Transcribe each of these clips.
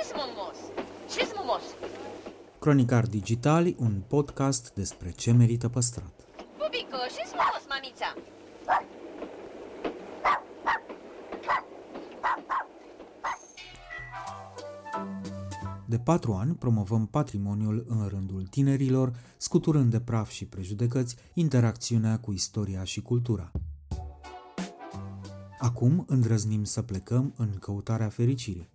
ce-s mumos? Ce-s mumos? Cronicar Digitali, un podcast despre ce merită păstrat. Bubico, ce-s mumos, mamița? De patru ani promovăm patrimoniul în rândul tinerilor, scuturând de praf și prejudecăți interacțiunea cu istoria și cultura. Acum îndrăznim să plecăm în căutarea fericirii,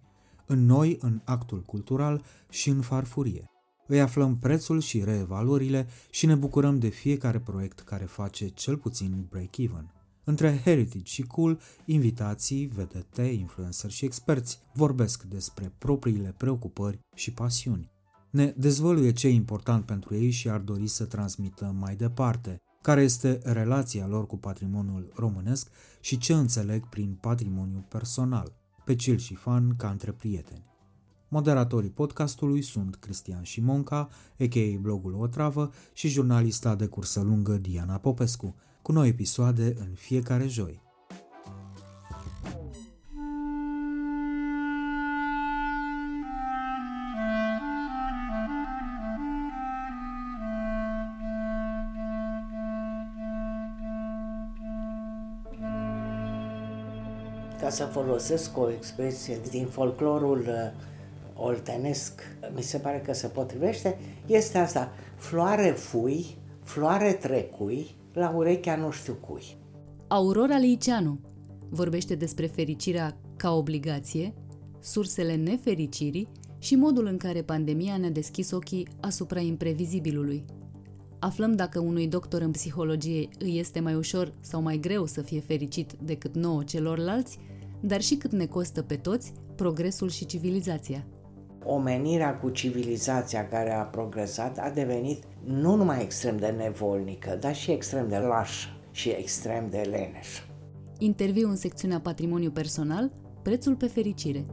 în noi, în actul cultural și în farfurie. Îi aflăm prețul și reevaluările și ne bucurăm de fiecare proiect care face cel puțin break-even. Între heritage și cool, invitații, vedete, influencer și experți vorbesc despre propriile preocupări și pasiuni. Ne dezvăluie ce e important pentru ei și ar dori să transmită mai departe, care este relația lor cu patrimoniul românesc și ce înțeleg prin patrimoniu personal, pe cil și fan ca între prieteni. Moderatorii podcastului sunt Cristian Șimonca, a.k.a. blogul Otravă și jurnalista de cursă lungă Diana Popescu, cu noi episoade în fiecare joi. Să folosesc o expresie din folclorul uh, oltenesc, mi se pare că se potrivește, este asta, floare fui, floare trecui, la urechea nu știu cui. Aurora Liceanu vorbește despre fericirea ca obligație, sursele nefericirii și modul în care pandemia ne-a deschis ochii asupra imprevizibilului. Aflăm dacă unui doctor în psihologie îi este mai ușor sau mai greu să fie fericit decât nouă celorlalți, dar și cât ne costă pe toți progresul și civilizația. Omenirea cu civilizația care a progresat a devenit nu numai extrem de nevolnică, dar și extrem de lașă și extrem de leneșă. Interviu în secțiunea Patrimoniu Personal, prețul pe fericire.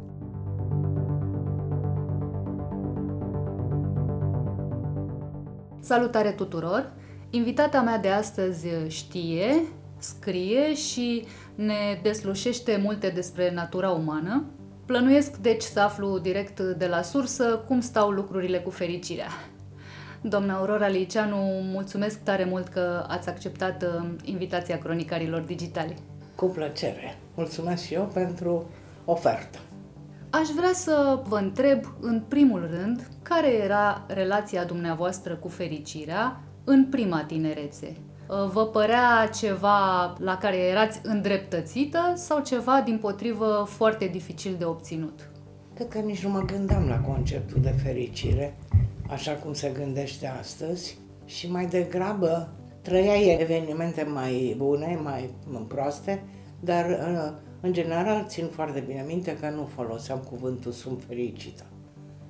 Salutare tuturor! Invitata mea de astăzi știe, scrie și ne deslușește multe despre natura umană. Plănuiesc deci să aflu direct de la sursă cum stau lucrurile cu fericirea. Doamna Aurora Liceanu, mulțumesc tare mult că ați acceptat uh, invitația cronicarilor digitali. Cu plăcere. Mulțumesc și eu pentru ofertă. Aș vrea să vă întreb, în primul rând, care era relația dumneavoastră cu fericirea în prima tinerețe? Uh, vă părea ceva la care erați îndreptățită sau ceva, din potrivă, foarte dificil de obținut? Cred că nici nu mă gândeam la conceptul de fericire, așa cum se gândește astăzi, și mai degrabă trăiai evenimente mai bune, mai proaste, dar uh, în general țin foarte bine minte că nu foloseam cuvântul sunt fericită.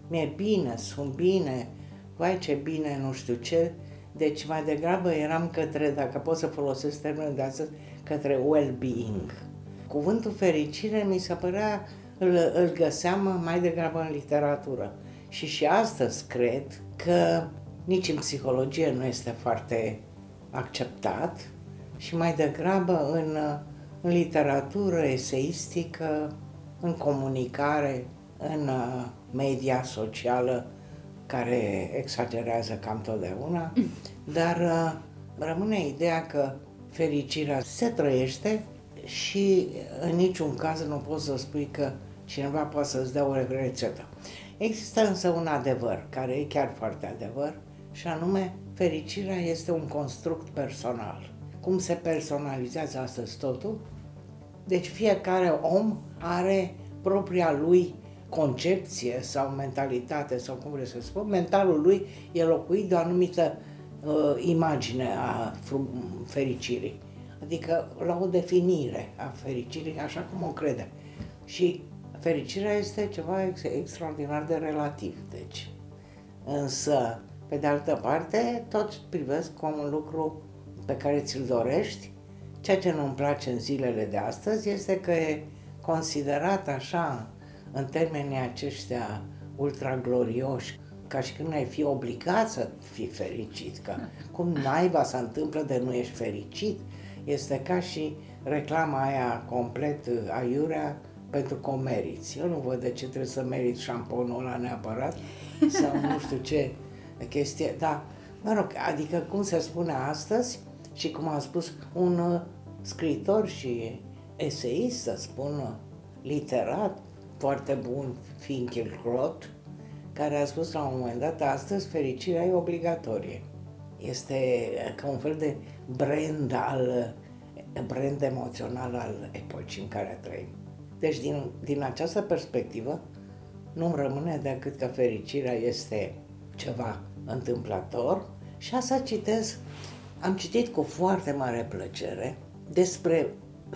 Mi-e bine, sunt bine, vai ce bine, nu știu ce, deci mai degrabă eram către, dacă pot să folosesc termenul de astăzi, către well-being. Cuvântul fericire mi se părea, îl, îl găseam mai degrabă în literatură. Și și astăzi cred că nici în psihologie nu este foarte acceptat și mai degrabă în, în literatură eseistică, în comunicare, în uh, media socială, care exagerează cam totdeauna, dar uh, rămâne ideea că fericirea se trăiește și în niciun caz nu poți să spui că cineva poate să-ți dea o rețetă. Există însă un adevăr, care e chiar foarte adevăr, și anume, fericirea este un construct personal. Cum se personalizează astăzi totul? Deci fiecare om are propria lui concepție sau mentalitate sau cum vreți să spun, mentalul lui e locuit de o anumită uh, imagine a fericirii. Adică la o definire a fericirii, așa cum o crede. Și fericirea este ceva ex- extraordinar de relativ, deci. Însă, pe de altă parte, toți privesc ca un lucru pe care ți-l dorești. Ceea ce nu-mi place în zilele de astăzi este că e considerat așa în termenii aceștia ultra glorioși, ca și când ai fi obligat să fii fericit, că cum naiba se întâmplă de nu ești fericit, este ca și reclama aia complet aiurea, pentru că o meriți. Eu nu văd de ce trebuie să meriți șamponul ăla neapărat sau nu știu ce chestie. Da, mă rog, adică cum se spune astăzi și cum a spus un uh, scriitor și eseist, să spun, literat, foarte bun, Finkielkraut, care a spus la un moment dat, astăzi fericirea e obligatorie. Este ca un fel de brand al brand emoțional al epocii în care trăim. Deci din, din această perspectivă nu-mi rămâne decât că fericirea este ceva întâmplător și asta citez, am citit cu foarte mare plăcere despre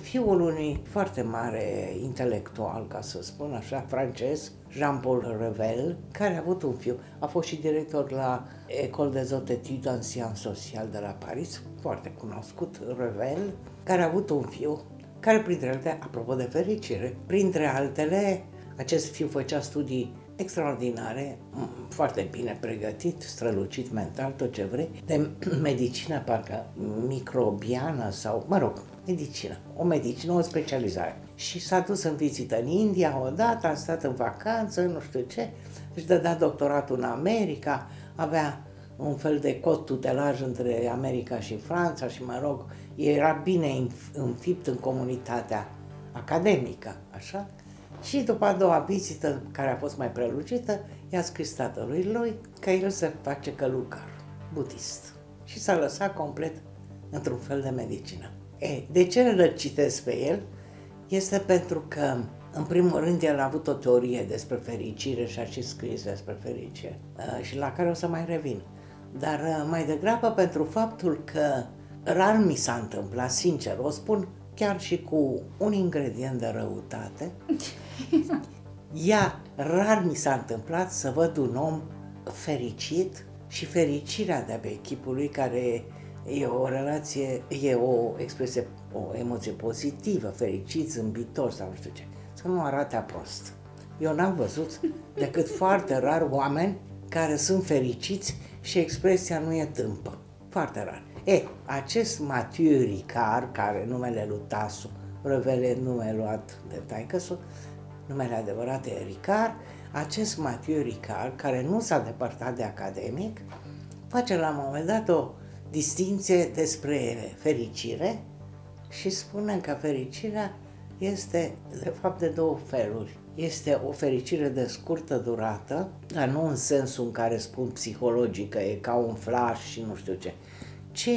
fiul unui foarte mare intelectual, ca să spun așa, francez, Jean-Paul Revel, care a avut un fiu. A fost și director la École des Hautes Études en Sciences Sociales de la Paris, foarte cunoscut, Revel, care a avut un fiu, care printre altele, apropo de fericire, printre altele, acest fiu făcea studii extraordinare, foarte bine pregătit, strălucit mental, tot ce vrei, de medicină, parcă microbiană sau, mă rog, medicină, o medicină, o specializare. Și s-a dus în vizită în India odată, a stat în vacanță, nu știu ce, își dădea doctoratul în America, avea un fel de cod tutelaj între America și Franța și, mă rog, era bine înfipt în comunitatea academică, așa? Și după a doua vizită, care a fost mai prelungită, i-a scris tatălui lui că el se face călucar, budist. Și s-a lăsat complet într-un fel de medicină. E, de ce îl citesc pe el? Este pentru că, în primul rând, el a avut o teorie despre fericire și a și scris despre fericire uh, și la care o să mai revin. Dar uh, mai degrabă pentru faptul că rar mi s-a întâmplat, sincer, o spun chiar și cu un ingredient de răutate, ea rar mi s-a întâmplat să văd un om fericit și fericirea de-a echipului care e o relație, e o expresie, o emoție pozitivă, fericit, zâmbitor sau nu știu ce, să nu arate prost. Eu n-am văzut decât foarte rar oameni care sunt fericiți și expresia nu e tâmpă. Foarte rar. E, acest Mathieu Ricard, care numele lui Tasu, revele nume luat de taicăsul, numele adevărat e Ricard, acest Mathieu Ricard, care nu s-a depărtat de academic, face la un moment dat o distinție despre fericire și spune că fericirea este de fapt de două feluri. Este o fericire de scurtă durată, dar nu în sensul în care spun psihologic că e ca un flash și nu știu ce, ci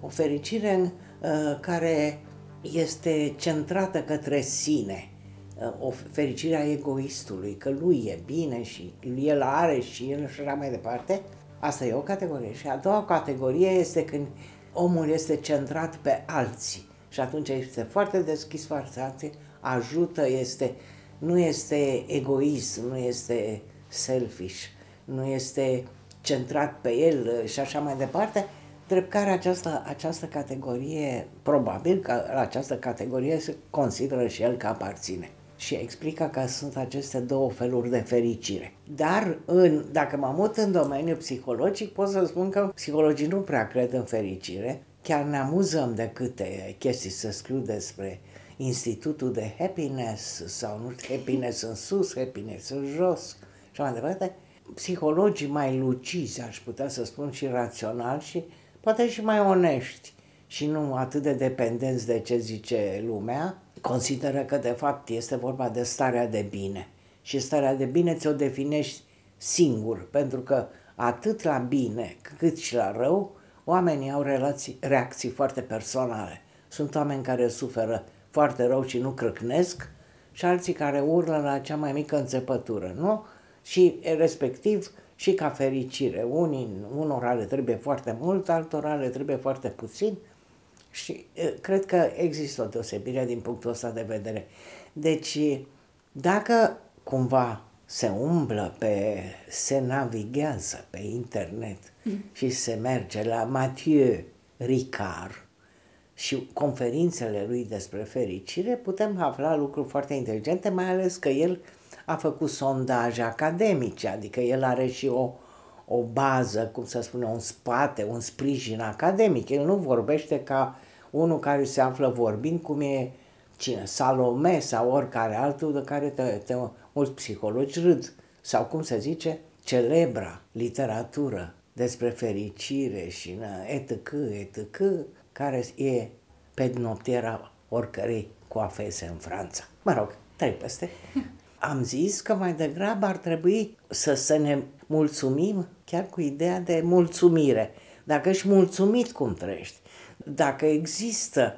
o fericire în, uh, care este centrată către sine, uh, o fericire a egoistului, că lui e bine și el are și el și așa mai departe, Asta e o categorie. Și a doua categorie este când omul este centrat pe alții. Și atunci este foarte deschis față alții, ajută, este, nu este egoist, nu este selfish, nu este centrat pe el și așa mai departe, drept care această, această categorie, probabil că la această categorie se consideră și el că aparține și explică că sunt aceste două feluri de fericire. Dar în, dacă mă mut în domeniul psihologic, pot să spun că psihologii nu prea cred în fericire. Chiar ne amuzăm de câte chestii să scriu despre Institutul de Happiness sau nu happiness în sus, happiness în jos și mai departe. Psihologii mai lucizi, aș putea să spun, și raționali și poate și mai onești și nu atât de dependenți de ce zice lumea, consideră că de fapt este vorba de starea de bine. Și starea de bine ți-o definești singur, pentru că atât la bine cât și la rău, oamenii au relații, reacții foarte personale. Sunt oameni care suferă foarte rău și nu crâcnesc și alții care urlă la cea mai mică înțepătură, nu? Și respectiv și ca fericire. Unii, unora le trebuie foarte mult, altora le trebuie foarte puțin și cred că există o deosebire din punctul ăsta de vedere. Deci, dacă cumva se umblă pe, se navighează pe internet mm. și se merge la Mathieu Ricard și conferințele lui despre fericire, putem afla lucruri foarte inteligente, mai ales că el a făcut sondaje academice, adică el are și o, o bază, cum să spune, un spate, un sprijin academic. El nu vorbește ca unul care se află vorbind, cum e cine, Salome sau oricare altul de care te, te, mulți psihologi râd. Sau cum se zice, celebra literatură despre fericire și etc., etc., care e pe notiera oricărei coafese în Franța. Mă rog, trei peste. Am zis că mai degrabă ar trebui să, să ne mulțumim chiar cu ideea de mulțumire. Dacă ești mulțumit cum trăiești, dacă există,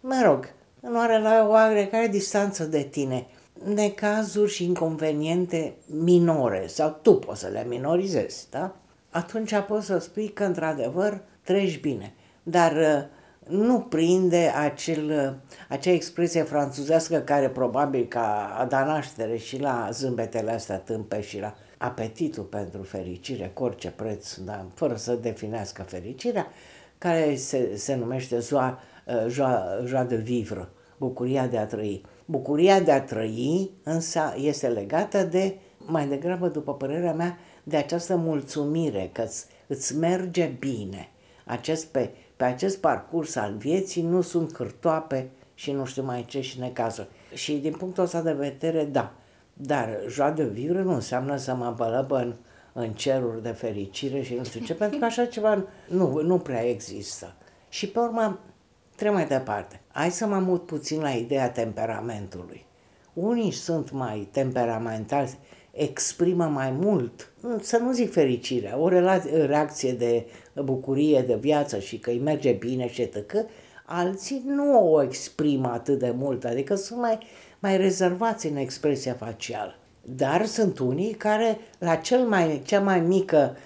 mă rog, nu are la o oarecare distanță de tine, necazuri și inconveniente minore, sau tu poți să le minorizezi, da? Atunci poți să spui că, într-adevăr, treci bine. Dar uh, nu prinde acel, acea expresie franțuzească care probabil că a dat naștere și la zâmbetele astea tâmpe și la apetitul pentru fericire, cu orice preț, da, fără să definească fericirea, care se, se numește joa, uh, joa, joa de vivre, bucuria de a trăi. Bucuria de a trăi însă este legată de, mai degrabă, după părerea mea, de această mulțumire că îți, îți merge bine. Acest, pe, pe acest parcurs al vieții nu sunt cârtoape și nu știu mai ce și necazuri. Și din punctul ăsta de vedere, da. Dar joa de vivre nu înseamnă să mă bălăbă în, în ceruri de fericire și nu știu ce, pentru că așa ceva nu, nu prea există. Și pe urmă, trebuie mai departe. Hai să mă mut puțin la ideea temperamentului. Unii sunt mai temperamentali, exprimă mai mult, să nu zic fericirea, o reacție de bucurie de viață și că îi merge bine și etc., alții nu o exprimă atât de mult, adică sunt mai, mai rezervați în expresia facială. Dar sunt unii care la cel mai, cea mai mică,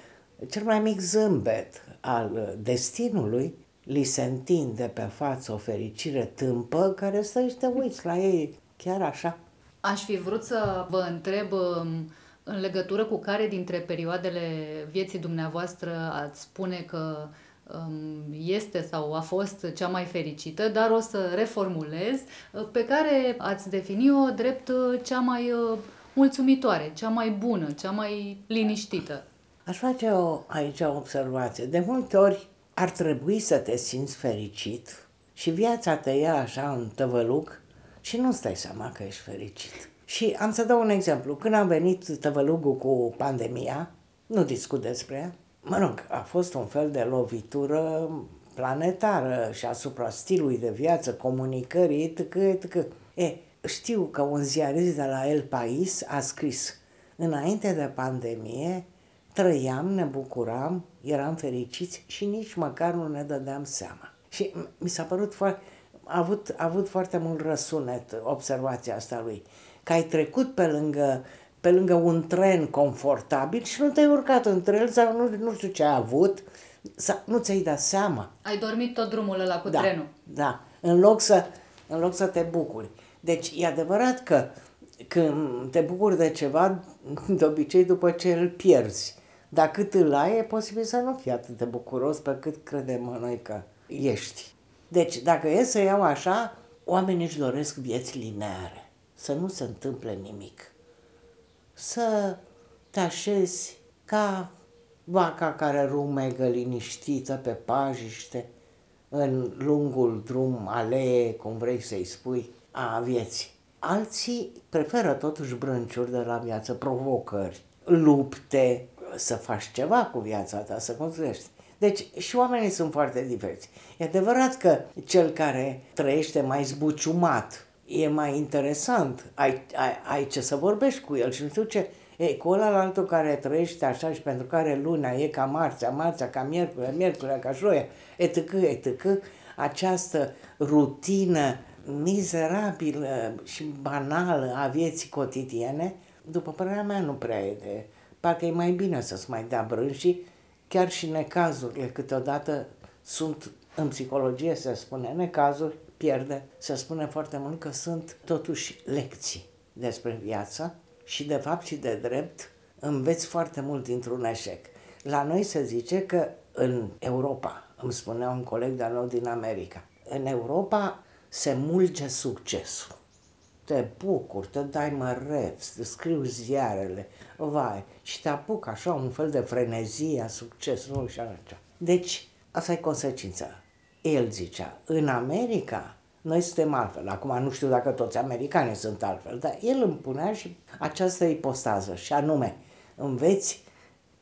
cel mai mic zâmbet al destinului li se întinde pe față o fericire tâmpă care stă și te uiți la ei chiar așa. Aș fi vrut să vă întreb um, în legătură cu care dintre perioadele vieții dumneavoastră ați spune că um, este sau a fost cea mai fericită, dar o să reformulez, uh, pe care ați defini-o drept uh, cea mai uh, mulțumitoare, cea mai bună, cea mai liniștită. Aș face o, aici o observație. De multe ori ar trebui să te simți fericit și viața te ia așa în tăvăluc și nu-ți dai seama că ești fericit. Și am să dau un exemplu. Când am venit tăvălugul cu pandemia, nu discut despre ea, mă rog, a fost un fel de lovitură planetară și asupra stilului de viață, comunicării, etc., etc. E, știu că un ziarist de la El Pais a scris înainte de pandemie, trăiam, ne bucuram, eram fericiți și nici măcar nu ne dădeam seama. Și mi s-a părut foarte, a avut, a avut foarte mult răsunet observația asta lui, că ai trecut pe lângă, pe lângă un tren confortabil și nu te-ai urcat între el sau nu, nu știu ce ai avut, sau nu ți-ai dat seama. Ai dormit tot drumul ăla cu da, trenul. Da, în loc, să, în loc să te bucuri. Deci e adevărat că când te bucuri de ceva, de obicei după ce îl pierzi. Dar cât îl ai, e posibil să nu fii atât de bucuros pe cât credem noi că ești. Deci, dacă e să iau așa, oamenii își doresc vieți lineare, să nu se întâmple nimic. Să te așezi ca vaca care rumegă liniștită pe pajiște, în lungul drum, alee, cum vrei să-i spui, a vieții. Alții preferă totuși brânciuri de la viață, provocări, lupte, să faci ceva cu viața ta, să construiești. Deci și oamenii sunt foarte diferiți. E adevărat că cel care trăiește mai zbuciumat e mai interesant, ai, ai, ai ce să vorbești cu el și nu știu ce. E, cu ăla altul care trăiește așa și pentru care luna e ca marțea, marțea ca miercuri, miercuri ca joia, etc., etc., această rutină mizerabilă și banală a vieții cotidiene, după părerea mea, nu prea e de... Parcă e mai bine să-ți mai dea brânșii chiar și necazurile câteodată sunt, în psihologie se spune necazuri, pierde, se spune foarte mult că sunt totuși lecții despre viață și de fapt și de drept înveți foarte mult dintr-un eșec. La noi se zice că în Europa, îmi spunea un coleg de-al meu din America, în Europa se mulge succesul. Te bucuri, te dai măreț, scriu ziarele, vai, și te apuc așa un fel de frenezie a succesului și așa. Deci, asta e consecința. El zicea, în America Noi suntem altfel. Acum nu știu dacă toți americanii sunt altfel, dar el îmi punea și această ipostază, și anume, înveți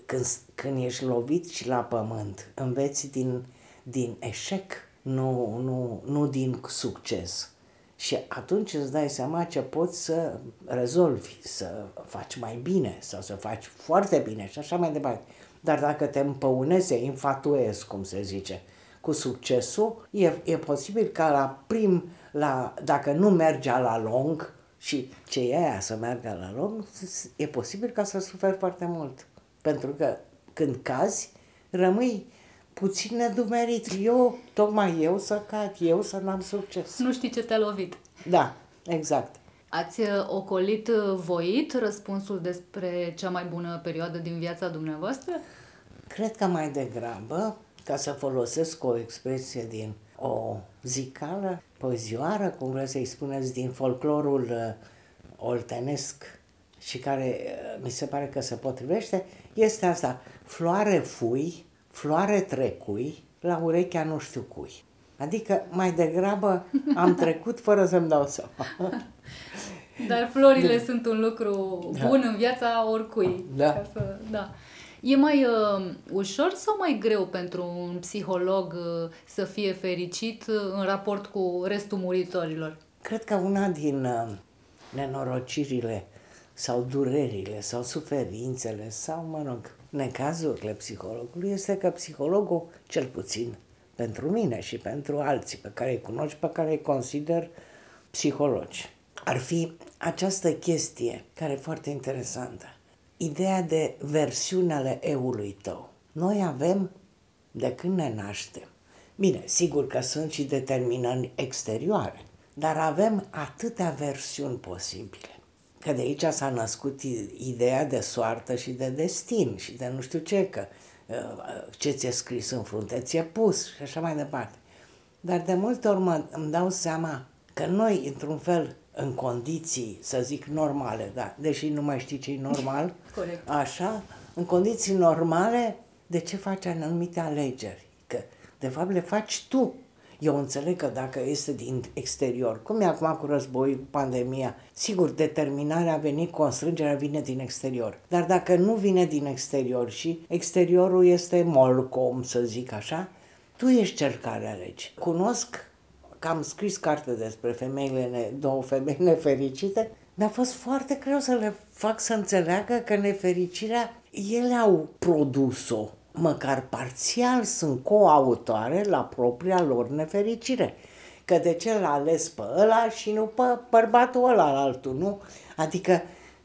când, când ești lovit și la pământ, înveți din, din eșec, nu, nu, nu din succes. Și atunci îți dai seama ce poți să rezolvi, să faci mai bine sau să faci foarte bine și așa mai departe. Dar dacă te împăunezi, infatuezi, cum se zice, cu succesul, e, e posibil ca la prim, la, dacă nu merge la lung, și ce e aia să meargă la lung, e posibil ca să suferi foarte mult. Pentru că când cazi, rămâi puțin nedumerit. Eu, tocmai eu să cad, eu să n-am succes. Nu știi ce te-a lovit. Da, exact. Ați uh, ocolit uh, voit răspunsul despre cea mai bună perioadă din viața dumneavoastră? Cred că mai degrabă, ca să folosesc o expresie din o zicală, poezioară, cum vreți să-i spuneți, din folclorul uh, oltenesc și care mi se pare că se potrivește, este asta, floare fui, floare trecui, la urechea nu știu cui. Adică mai degrabă am trecut fără să-mi dau seama. Dar florile da. sunt un lucru da. bun în viața oricui. Da. Ca să, da. E mai uh, ușor sau mai greu pentru un psiholog uh, să fie fericit uh, în raport cu restul muritorilor? Cred că una din uh, nenorocirile sau durerile sau suferințele sau, mă rog, necazurile psihologului este că psihologul, cel puțin pentru mine și pentru alții pe care îi cunosc, pe care îi consider psihologi, ar fi această chestie care e foarte interesantă. Ideea de versiune ale eului tău. Noi avem de când ne naștem. Bine, sigur că sunt și determinări exterioare, dar avem atâtea versiuni posibile. Că de aici s-a născut ideea de soartă și de destin și de nu știu ce, că uh, ce ți-e scris în frunte ți-e pus și așa mai departe. Dar de multe ori mă, îmi dau seama că noi, într-un fel, în condiții, să zic, normale, da, deși nu mai știi ce e normal, Corect. așa, în condiții normale, de ce faci anumite alegeri? Că, de fapt, le faci tu eu înțeleg că dacă este din exterior, cum e acum cu războiul, cu pandemia, sigur, determinarea a venit, constrângerea vine din exterior. Dar dacă nu vine din exterior și exteriorul este molcom, să zic așa, tu ești cel care alegi. Cunosc că am scris carte despre femeile, două femei nefericite, mi-a fost foarte greu să le fac să înțeleagă că nefericirea ele au produs-o măcar parțial sunt coautoare la propria lor nefericire. Că de ce l-a ales pe ăla și nu pe bărbatul ăla al altul, nu? Adică,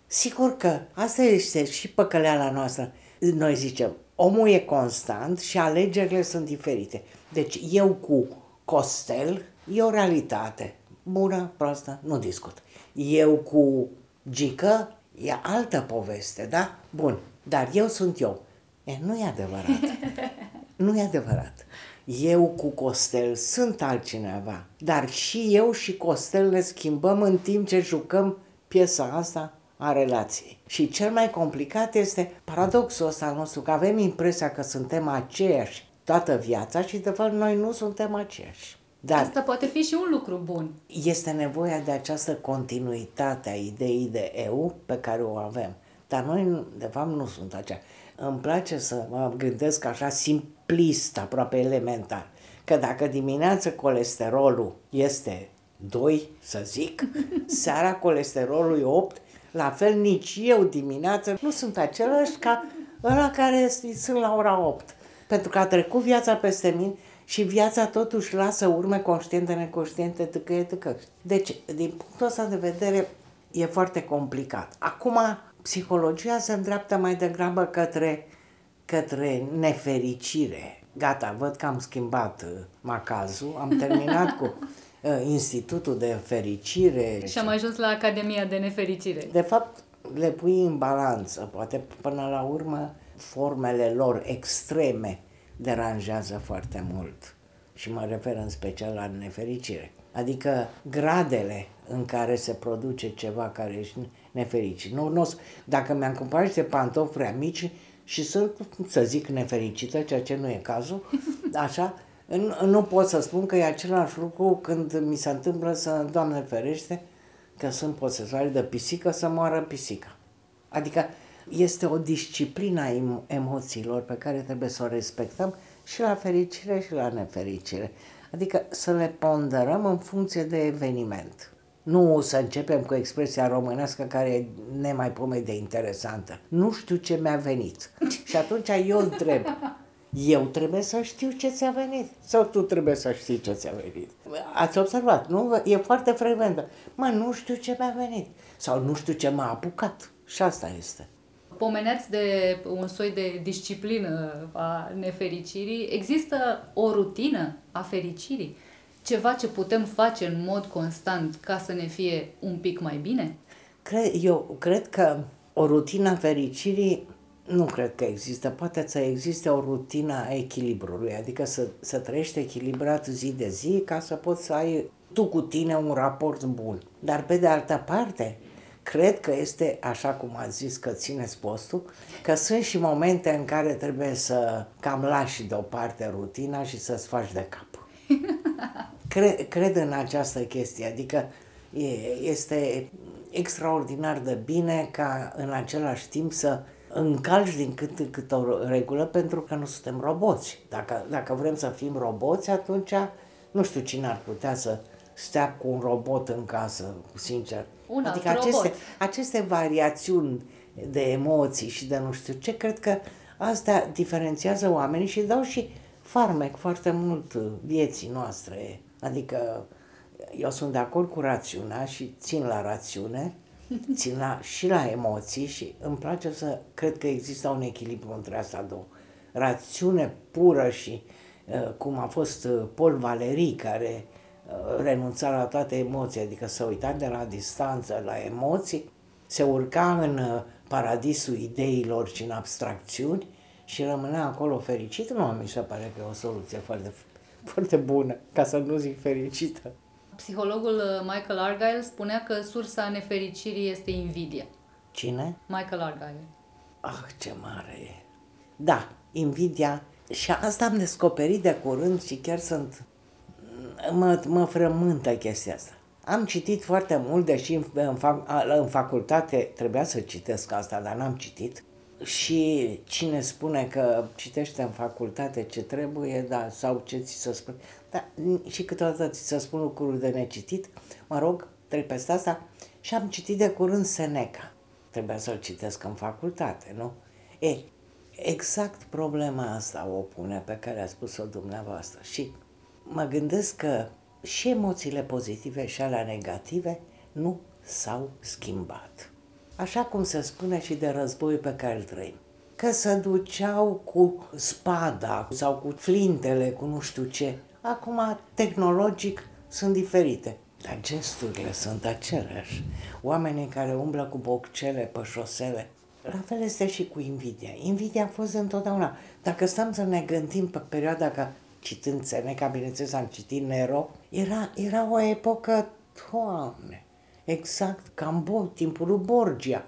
sigur că asta este și păcăleala noastră. Noi zicem, omul e constant și alegerile sunt diferite. Deci eu cu Costel e o realitate. Bună, proastă, nu discut. Eu cu Gică e altă poveste, da? Bun, dar eu sunt eu. E, nu e adevărat. nu e adevărat. Eu cu Costel sunt altcineva, dar și eu și Costel ne schimbăm în timp ce jucăm piesa asta a relației. Și cel mai complicat este paradoxul ăsta al nostru, că avem impresia că suntem aceiași toată viața și de fapt noi nu suntem aceiași. Dar Asta poate fi și un lucru bun. Este nevoia de această continuitate a ideii de eu pe care o avem. Dar noi, de fapt, nu sunt aceea îmi place să mă gândesc așa simplist, aproape elementar, că dacă dimineața colesterolul este 2, să zic, seara colesterolul e 8, la fel nici eu dimineața nu sunt același ca ăla care sunt la ora 8. Pentru că a trecut viața peste mine și viața totuși lasă urme conștiente, neconștiente, tăcăie, tăcă. Deci, din punctul ăsta de vedere, e foarte complicat. Acum, psihologia se îndreaptă mai degrabă către, către nefericire. Gata, văd că am schimbat uh, macazul, am terminat cu uh, Institutul de Fericire. Și am ajuns la Academia de Nefericire. De fapt, le pui în balanță, poate până la urmă formele lor extreme deranjează foarte mult. Și mă refer în special la nefericire. Adică gradele în care se produce ceva care ești nefericit. Nu, nu, dacă mi-am cumpărat niște pantofi prea mici și sunt, să zic, nefericită, ceea ce nu e cazul, așa, Nu, nu pot să spun că e același lucru când mi se întâmplă să, Doamne ferește, că sunt posesoare de pisică să moară pisica. Adică este o disciplină a emoțiilor pe care trebuie să o respectăm și la fericire și la nefericire. Adică să le ponderăm în funcție de eveniment. Nu să începem cu expresia românească care e nemai de interesantă. Nu știu ce mi-a venit. Și atunci eu întreb, eu trebuie să știu ce ți-a venit sau tu trebuie să știi ce ți-a venit. Ați observat, nu? E foarte frecventă. Mă, nu știu ce mi-a venit sau nu știu ce m-a apucat. Și asta este. Pomeneați de un soi de disciplină a nefericirii. Există o rutină a fericirii? Ceva ce putem face în mod constant ca să ne fie un pic mai bine? Cred, eu cred că o rutină a fericirii nu cred că există. Poate să existe o rutină a echilibrului, adică să, să trăiești echilibrat zi de zi ca să poți să ai tu cu tine un raport bun. Dar pe de altă parte, cred că este, așa cum a zis că țineți postul, că sunt și momente în care trebuie să cam lași deoparte rutina și să-ți faci de cap. Cred, cred în această chestie, adică este extraordinar de bine ca în același timp să încalci din cât în cât o regulă pentru că nu suntem roboți. Dacă, dacă vrem să fim roboți, atunci nu știu cine ar putea să stea cu un robot în casă, sincer. Un adică alt aceste, robot. aceste variațiuni de emoții și de nu știu ce, cred că asta diferențiază oamenii și dau și farmec foarte mult vieții noastre. Adică eu sunt de acord cu rațiunea și țin la rațiune, țin la, și la emoții și îmi place să cred că există un echilibru între astea două. Rațiune pură și uh, cum a fost uh, Paul Valery care uh, renunța la toate emoții, adică să uita de la distanță la emoții, se urca în paradisul ideilor și în abstracțiuni și rămânea acolo fericit, nu mi se pare că e o soluție foarte, foarte bună, ca să nu zic fericită. Psihologul uh, Michael Argyle spunea că sursa nefericirii este invidia. Cine? Michael Argyle. Ah, ce mare e! Da, invidia. Și asta am descoperit de curând și chiar sunt... Mă, mă frământă chestia asta. Am citit foarte mult, deși în, în, fac, în facultate trebuia să citesc asta, dar n-am citit. Și cine spune că citește în facultate ce trebuie, da, sau ce ți se spune, da, și câteodată ți se spun lucruri de necitit, mă rog, trec peste asta și am citit de curând Seneca. Trebuia să-l citesc în facultate, nu? E, exact problema asta o pune pe care a spus-o dumneavoastră și mă gândesc că și emoțiile pozitive și alea negative nu s-au schimbat așa cum se spune și de război pe care îl trăim. Că se duceau cu spada sau cu flintele, cu nu știu ce. Acum, tehnologic, sunt diferite. Dar gesturile sunt aceleași. Oamenii care umblă cu boccele pe șosele. La fel este și cu invidia. Invidia a fost întotdeauna. Dacă stăm să ne gândim pe perioada ca citând Seneca, bineînțeles am citit Nero, era, era o epocă, Doamne, Exact, cam bo, timpul lui Borgia.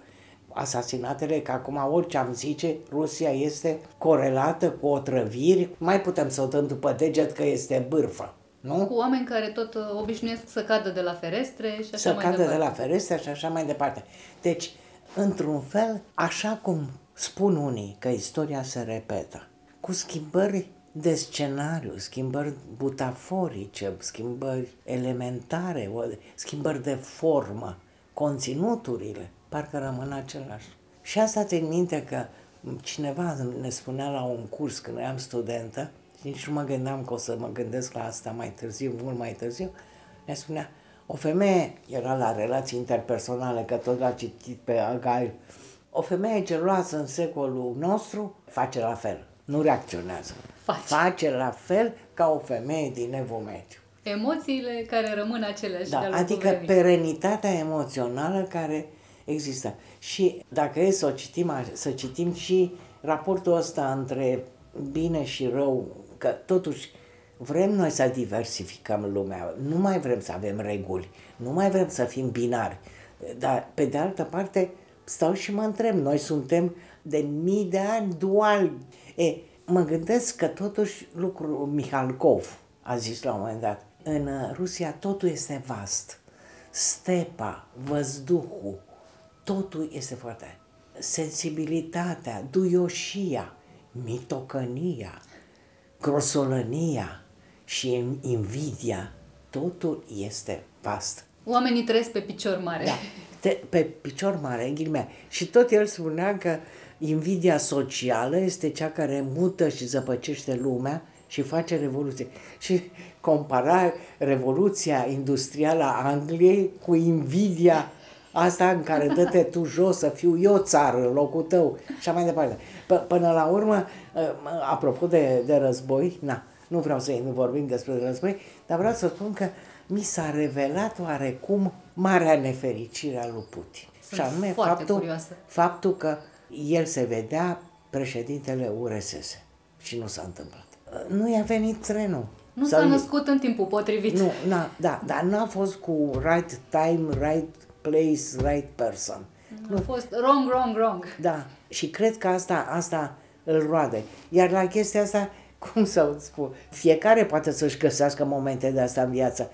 Asasinatele, că acum orice am zice, Rusia este corelată cu otrăviri, mai putem să o dăm după deget că este bârfă. Nu? Cu oameni care tot uh, obișnuiesc să cadă de la ferestre și așa să mai cadă departe. de la ferestre și așa mai departe. Deci, într-un fel, așa cum spun unii că istoria se repetă, cu schimbări de scenariu, schimbări butaforice, schimbări elementare, schimbări de formă, conținuturile, parcă rămân același. Și asta țin minte că cineva ne spunea la un curs când eram studentă, și nici nu mă gândeam că o să mă gândesc la asta mai târziu, mult mai târziu, ne spunea, o femeie, era la relații interpersonale, că tot l-a citit pe Agai, o femeie geloasă în secolul nostru face la fel, nu reacționează face. face la fel ca o femeie din evul mediu. Emoțiile care rămân aceleași Da, de-a lungul adică vremii. perenitatea emoțională care există. Și dacă e să o citim, să citim și raportul ăsta între bine și rău, că totuși vrem noi să diversificăm lumea, nu mai vrem să avem reguli, nu mai vrem să fim binari, dar pe de altă parte stau și mă întreb, noi suntem de mii de ani duali. E, mă gândesc că totuși lucrul Mihalkov a zis la un moment dat, în Rusia totul este vast. Stepa, văzduhul, totul este foarte... Sensibilitatea, duioșia, mitocănia, grosolănia și invidia, totul este vast. Oamenii trăiesc pe picior mare. Da, te, pe picior mare, în ghilimea. Și tot el spunea că invidia socială este cea care mută și zăpăcește lumea și face revoluție. Și compara revoluția industrială a Angliei cu invidia asta în care dă-te tu jos să fiu eu țară în locul tău și mai departe. P- până la urmă, ă, apropo de, de război, na, nu vreau să nu vorbim despre război, dar vreau să spun că mi s-a revelat oarecum marea nefericire a lui Putin. Sunt și anume faptul, curioasă. faptul că el se vedea președintele URSS și nu s-a întâmplat. Nu i-a venit trenul. Nu s-a născut în timpul potrivit. Nu, na, da, dar n-a fost cu right time, right place, right person. Nu. A fost wrong, wrong, wrong. Da, și cred că asta, asta îl roade. Iar la chestia asta, cum să spun, fiecare poate să-și găsească momente de asta în viață,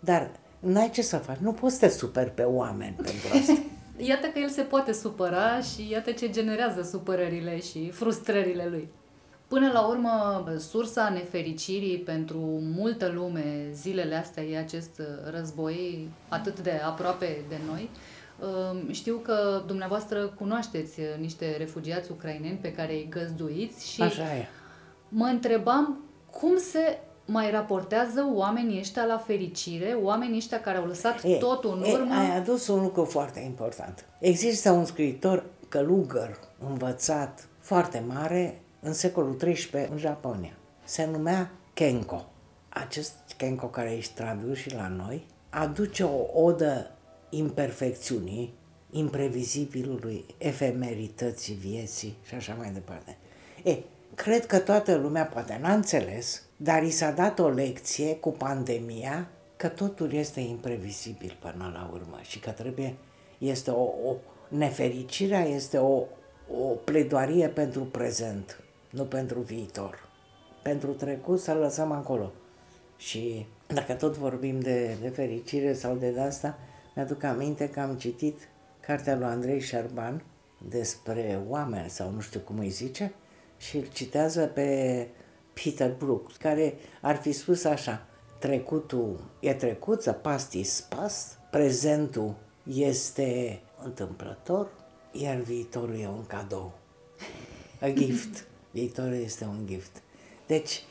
dar n-ai ce să faci, nu poți să te superi pe oameni pentru asta. iată că el se poate supăra și iată ce generează supărările și frustrările lui. Până la urmă, sursa nefericirii pentru multă lume zilele astea e acest război atât de aproape de noi. Știu că dumneavoastră cunoașteți niște refugiați ucraineni pe care îi găzduiți și Așa e. mă întrebam cum se mai raportează oamenii ăștia la fericire, oamenii ăștia care au lăsat e, totul în urmă. E, ai adus un lucru foarte important. Există un scriitor călugăr, învățat, foarte mare, în secolul XIII în Japonia. Se numea Kenko. Acest Kenko care ești tradus și la noi aduce o odă imperfecțiunii, imprevizibilului, efemerității vieții și așa mai departe. E, cred că toată lumea poate n-a înțeles, dar i s-a dat o lecție cu pandemia că totul este imprevizibil până la urmă și că trebuie, este o, o nefericirea este o, o pledoarie pentru prezent nu pentru viitor. Pentru trecut să-l lăsăm acolo. Și dacă tot vorbim de, de fericire sau de asta, mi-aduc aminte că am citit cartea lui Andrei Șerban despre oameni sau nu știu cum îi zice și îl citează pe Peter Brook, care ar fi spus așa, trecutul e trecut, the past is past, prezentul este întâmplător, iar viitorul e un cadou, a gift. Viitorul este un gift. Deci,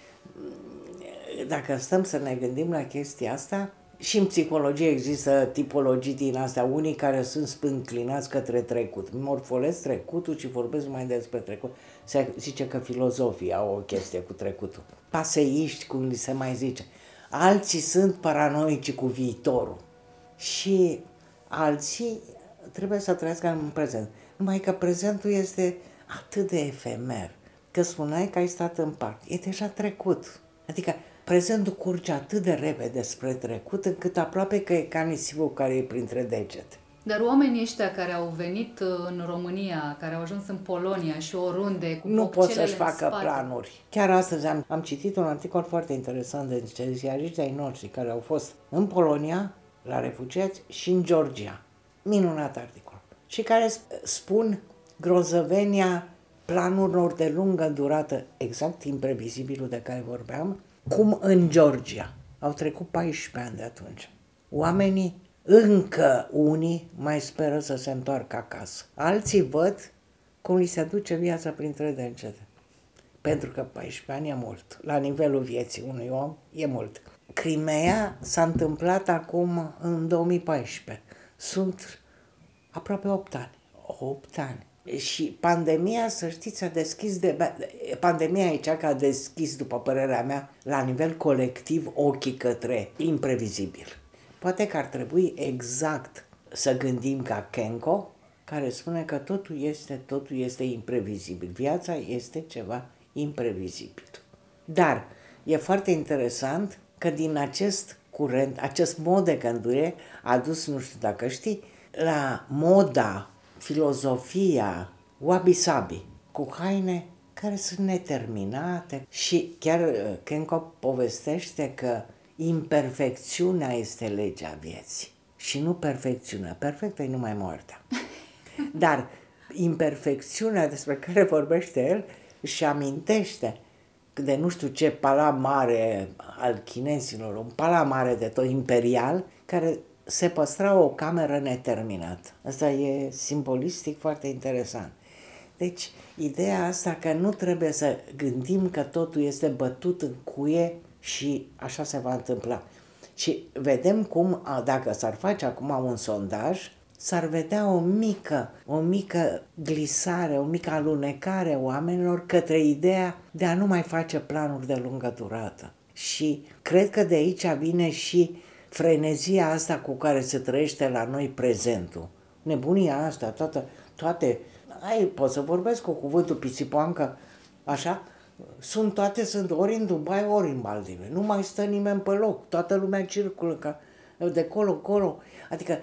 dacă stăm să ne gândim la chestia asta, și în psihologie există tipologii din astea, unii care sunt spânclinați către trecut. Morfolesc trecutul și vorbesc mai despre trecut. Se zice că filozofii au o chestie cu trecutul. Paseiști, cum li se mai zice. Alții sunt paranoici cu viitorul. Și alții trebuie să trăiască în prezent. Numai că prezentul este atât de efemer că spuneai că ai stat în part. E deja trecut. Adică prezentul curge atât de repede spre trecut încât aproape că e ca nisipul care e printre degete. Dar oamenii ăștia care au venit uh, în România, care au ajuns în Polonia și oriunde cu Nu pot să-și facă spate. planuri. Chiar astăzi am, am citit un articol foarte interesant de niște ziariști ai noștri care au fost în Polonia, la refugiați și în Georgia. Minunat articol. Și care spun grozăvenia planurilor de lungă durată, exact imprevizibilul de care vorbeam, cum în Georgia. Au trecut 14 ani de atunci. Oamenii, încă unii, mai speră să se întoarcă acasă. Alții văd cum li se duce viața printre degete. Pentru că 14 ani e mult. La nivelul vieții unui om e mult. Crimea s-a întâmplat acum în 2014. Sunt aproape 8 ani. 8 ani. Și pandemia, să știți, a deschis de... Pandemia e cea care a deschis, după părerea mea, la nivel colectiv, ochii către imprevizibil. Poate că ar trebui exact să gândim ca Kenko, care spune că totul este, totul este imprevizibil. Viața este ceva imprevizibil. Dar e foarte interesant că din acest curent, acest mod de gândire a dus, nu știu dacă știi, la moda filozofia wabi-sabi, cu haine care sunt neterminate și chiar uh, Kenko povestește că imperfecțiunea este legea vieții și nu perfecțiunea. Perfectă e numai moartea. Dar imperfecțiunea despre care vorbește el și amintește de nu știu ce palat mare al chinezilor, un palat mare de tot imperial, care se păstra o cameră neterminată. Asta e simbolistic foarte interesant. Deci, ideea asta că nu trebuie să gândim că totul este bătut în cuie și așa se va întâmpla. Și vedem cum, dacă s-ar face acum un sondaj, s-ar vedea o mică, o mică glisare, o mică alunecare a oamenilor către ideea de a nu mai face planuri de lungă durată. Și cred că de aici vine și frenezia asta cu care se trăiește la noi prezentul. Nebunia asta, toată, toate, ai, pot să vorbesc cu cuvântul pisipoancă, așa, sunt toate, sunt ori în Dubai, ori în Maldive. Nu mai stă nimeni pe loc, toată lumea circulă ca de colo-colo. Adică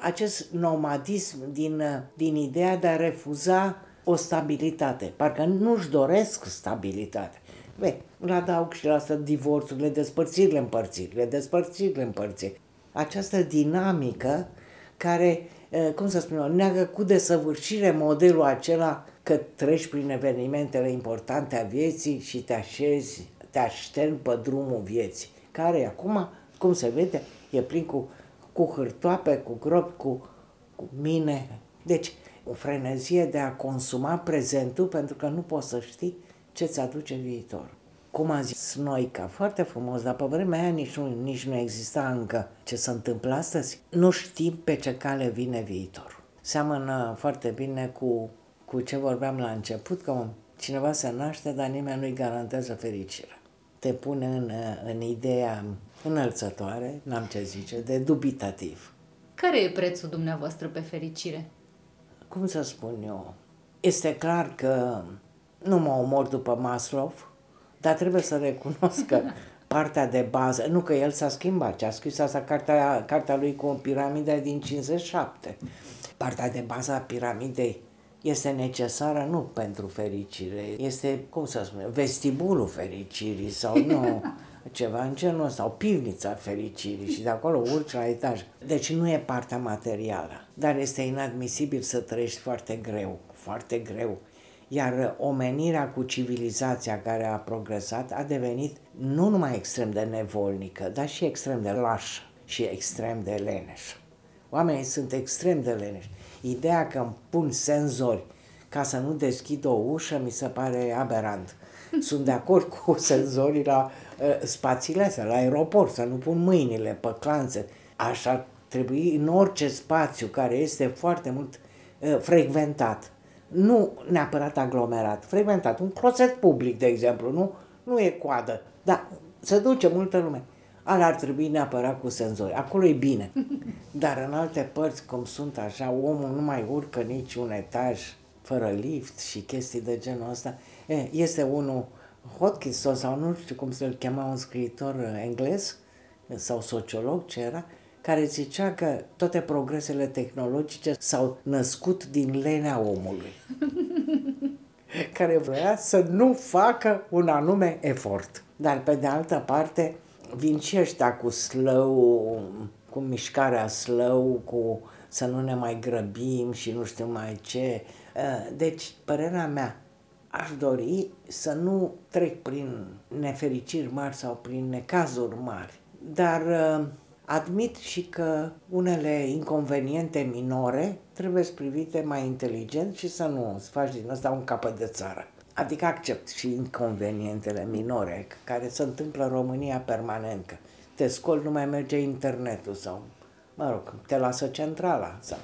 acest nomadism din, din ideea de a refuza o stabilitate. Parcă nu-și doresc stabilitate. Bine, îl adaug și la asta divorțurile, despărțirile, împărțirile, despărțirile, împărțiri. Această dinamică care, cum să spun neagă cu desăvârșire modelul acela că treci prin evenimentele importante a vieții și te așezi, te așterni pe drumul vieții, care acum, cum se vede, e plin cu, cu hârtoape, cu gropi, cu, cu mine. Deci, o frenezie de a consuma prezentul pentru că nu poți să știi ce-ți aduce viitor. Cum a zis Snoica, foarte frumos, dar pe vremea aia nici nu, nici nu exista încă ce se întâmplă astăzi. Nu știm pe ce cale vine viitor. Seamănă foarte bine cu, cu ce vorbeam la început, că cineva se naște, dar nimeni nu-i garantează fericirea. Te pune în, în ideea înălțătoare, n-am ce zice, de dubitativ. Care e prețul dumneavoastră pe fericire? Cum să spun eu? Este clar că nu mă omor după Maslow, dar trebuie să recunosc că partea de bază, nu că el s-a schimbat, ce a scris asta cartea, cartea lui cu o piramidă din 57. Partea de bază a piramidei este necesară nu pentru fericire, este, cum să spun, vestibulul fericirii sau nu, ceva în genul ăsta, sau pivnița fericirii și de acolo urci la etaj. Deci nu e partea materială, dar este inadmisibil să trăiești foarte greu, foarte greu iar omenirea cu civilizația care a progresat a devenit nu numai extrem de nevolnică, dar și extrem de lașă și extrem de leneșă. Oamenii sunt extrem de leneși. Ideea că îmi pun senzori ca să nu deschid o ușă mi se pare aberant. Sunt de acord cu senzorii la uh, spațiile astea, la aeroport, să nu pun mâinile pe clanțe. Așa trebuie în orice spațiu care este foarte mult uh, frecventat nu neapărat aglomerat, frecventat, un closet public, de exemplu, nu, nu e coadă, dar se duce multă lume. Ala ar trebui neapărat cu senzori. Acolo e bine. Dar în alte părți, cum sunt așa, omul nu mai urcă nici un etaj fără lift și chestii de genul ăsta. E, este unul, Hodgkinson sau nu știu cum să-l chema un scriitor englez sau sociolog ce era, care zicea că toate progresele tehnologice s-au născut din lenea omului, care vrea să nu facă un anume efort. Dar pe de altă parte vin și ăștia cu slow, cu mișcarea slow, cu să nu ne mai grăbim și nu știu mai ce. Uh, deci, părerea mea, aș dori să nu trec prin nefericiri mari sau prin necazuri mari, dar uh, Admit și că unele inconveniente minore trebuie privite mai inteligent și să nu îți faci din asta un capăt de țară. Adică accept și inconvenientele minore care se întâmplă în România permanent. Că te scoli, nu mai merge internetul sau, mă rog, te lasă centrala sau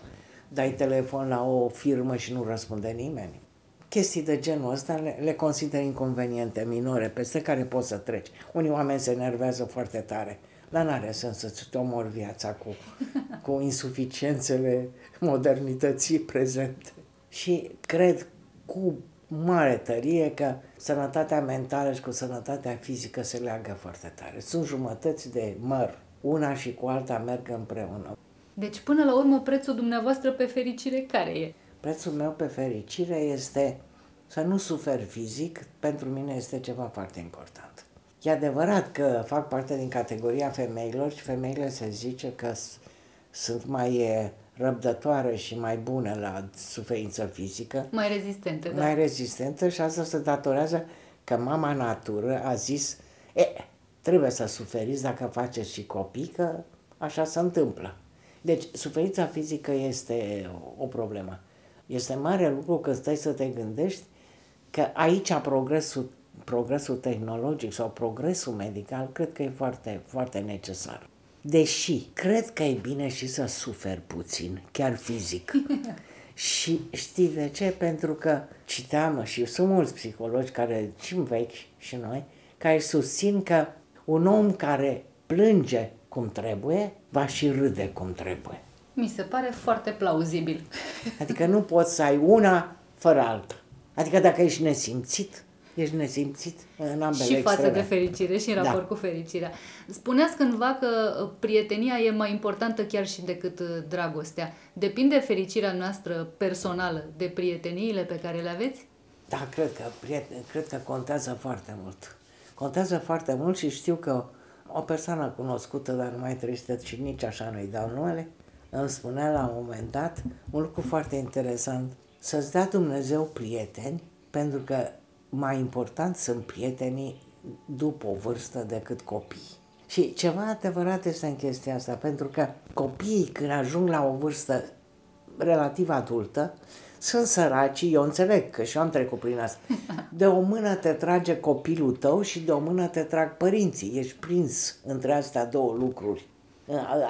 dai telefon la o firmă și nu răspunde nimeni. Chestii de genul ăsta le, le consider inconveniente minore peste care poți să treci. Unii oameni se enervează foarte tare dar nu are sens să-ți omori viața cu, cu insuficiențele modernității prezente. Și cred cu mare tărie că sănătatea mentală și cu sănătatea fizică se leagă foarte tare. Sunt jumătăți de măr. Una și cu alta merg împreună. Deci, până la urmă, prețul dumneavoastră pe fericire care e? Prețul meu pe fericire este să nu suferi fizic, pentru mine este ceva foarte important. E adevărat că fac parte din categoria femeilor și femeile se zice că sunt mai răbdătoare și mai bune la suferință fizică. Mai rezistente, da. Mai rezistentă și asta se datorează că mama natură a zis, e, trebuie să suferiți dacă faceți și copii, că așa se întâmplă. Deci, suferința fizică este o problemă. Este mare lucru că stai să te gândești că aici progresul, progresul tehnologic sau progresul medical cred că e foarte, foarte necesar. Deși cred că e bine și să suferi puțin, chiar fizic. și știi de ce? Pentru că citeam și sunt mulți psihologi care, și vechi și noi, care susțin că un om care plânge cum trebuie, va și râde cum trebuie. Mi se pare foarte plauzibil. Adică nu poți să ai una fără alta. Adică dacă ești nesimțit, ești nesimțit în ambele Și față extreme. de fericire și în raport da. cu fericirea. Spuneați cândva că uh, prietenia e mai importantă chiar și decât uh, dragostea. Depinde fericirea noastră personală de prieteniile pe care le aveți? Da, cred că, prieten, cred că contează foarte mult. Contează foarte mult și știu că o persoană cunoscută, dar nu mai trăiește și nici așa nu-i dau numele, îmi spunea la un moment dat un lucru foarte interesant. Să-ți dea Dumnezeu prieteni, pentru că mai important sunt prietenii după o vârstă decât copii. Și ceva adevărat este în chestia asta, pentru că copiii când ajung la o vârstă relativ adultă, sunt săraci, eu înțeleg că și eu am trecut prin asta. De o mână te trage copilul tău și de o mână te trag părinții. Ești prins între astea două lucruri.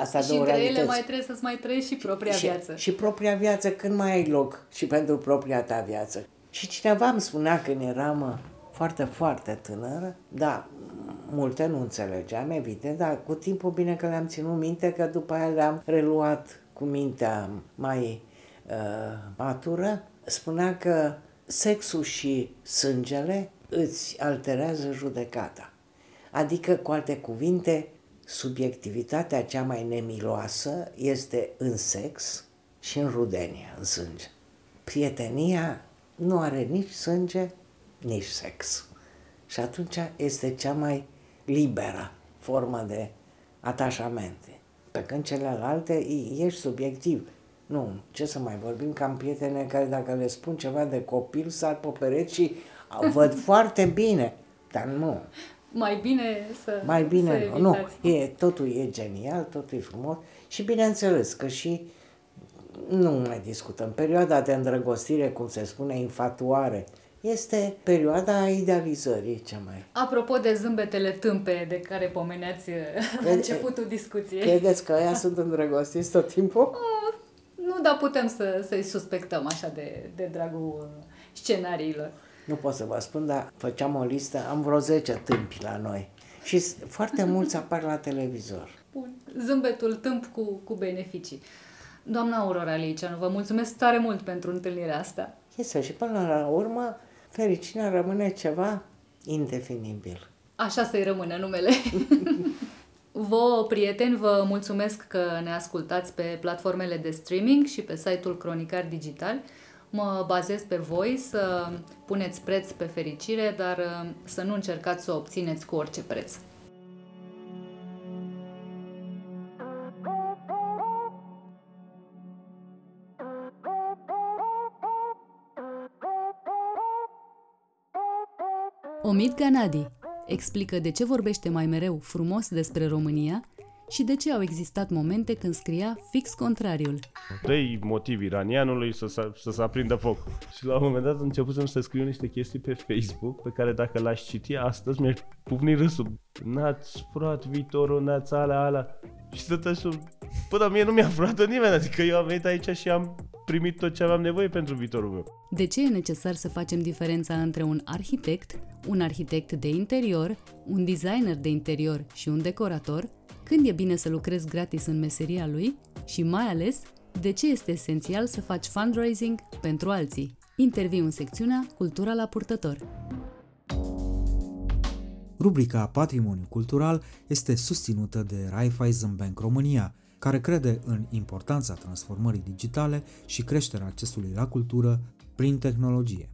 Asta și două între realități. ele mai trebuie să-ți mai trăiești și propria și, viață. Și propria viață când mai ai loc și pentru propria ta viață. Și cineva îmi spunea când eram foarte, foarte tânără, da, multe nu înțelegeam, evident, dar cu timpul bine că le-am ținut minte, că după aia le-am reluat cu mintea mai uh, matură, spunea că sexul și sângele îți alterează judecata. Adică, cu alte cuvinte, subiectivitatea cea mai nemiloasă este în sex și în rudenie, în sânge. Prietenia nu are nici sânge, nici sex. Și atunci este cea mai liberă formă de atașamente. Pe când celelalte ești subiectiv. Nu, ce să mai vorbim, că am prietene care dacă le spun ceva de copil sar pe pereți și văd foarte bine, dar nu. Mai bine să Mai bine, să nu, e, totul e genial, totul e frumos și bineînțeles că și nu mai discutăm. Perioada de îndrăgostire, cum se spune, infatuare, este perioada idealizării cea mai. Apropo de zâmbetele tâmpe de care pomeneați la începutul discuției. Credeți că ăia sunt îndrăgostiți tot timpul? Oh, nu, dar putem să, să-i suspectăm așa de, de dragul uh, scenariilor. Nu pot să vă spun, dar făceam o listă, am vreo 10 tâmpi la noi. Și foarte mulți apar la televizor. Bun. Zâmbetul tâmp cu, cu beneficii. Doamna Aurora Liceanu, vă mulțumesc tare mult pentru întâlnirea asta. Este și până la urmă, fericirea rămâne ceva indefinibil. Așa să-i rămână numele. Vă, prieteni, vă mulțumesc că ne ascultați pe platformele de streaming și pe site-ul Cronicar Digital. Mă bazez pe voi să puneți preț pe fericire, dar uh, să nu încercați să o obțineți cu orice preț. Omid Ganadi explică de ce vorbește mai mereu frumos despre România și de ce au existat momente când scria fix contrariul. Trei motiv iranianului să, să, să se aprindă foc. Și la un moment dat început să scriu niște chestii pe Facebook pe care dacă l-aș citi astăzi mi-aș pufni râsul. N-ați furat viitorul, n-ați ala, ala. Și stătă și Păi, dar mie nu mi-a furat nimeni, adică eu am venit aici și am primit tot ce aveam nevoie pentru viitorul meu. De ce e necesar să facem diferența între un arhitect, un arhitect de interior, un designer de interior și un decorator, când e bine să lucrezi gratis în meseria lui și mai ales de ce este esențial să faci fundraising pentru alții. Interviu în secțiunea Cultura la purtător. Rubrica Patrimoniu Cultural este susținută de Raiffeisen Bank România – care crede în importanța transformării digitale și creșterea accesului la cultură prin tehnologie.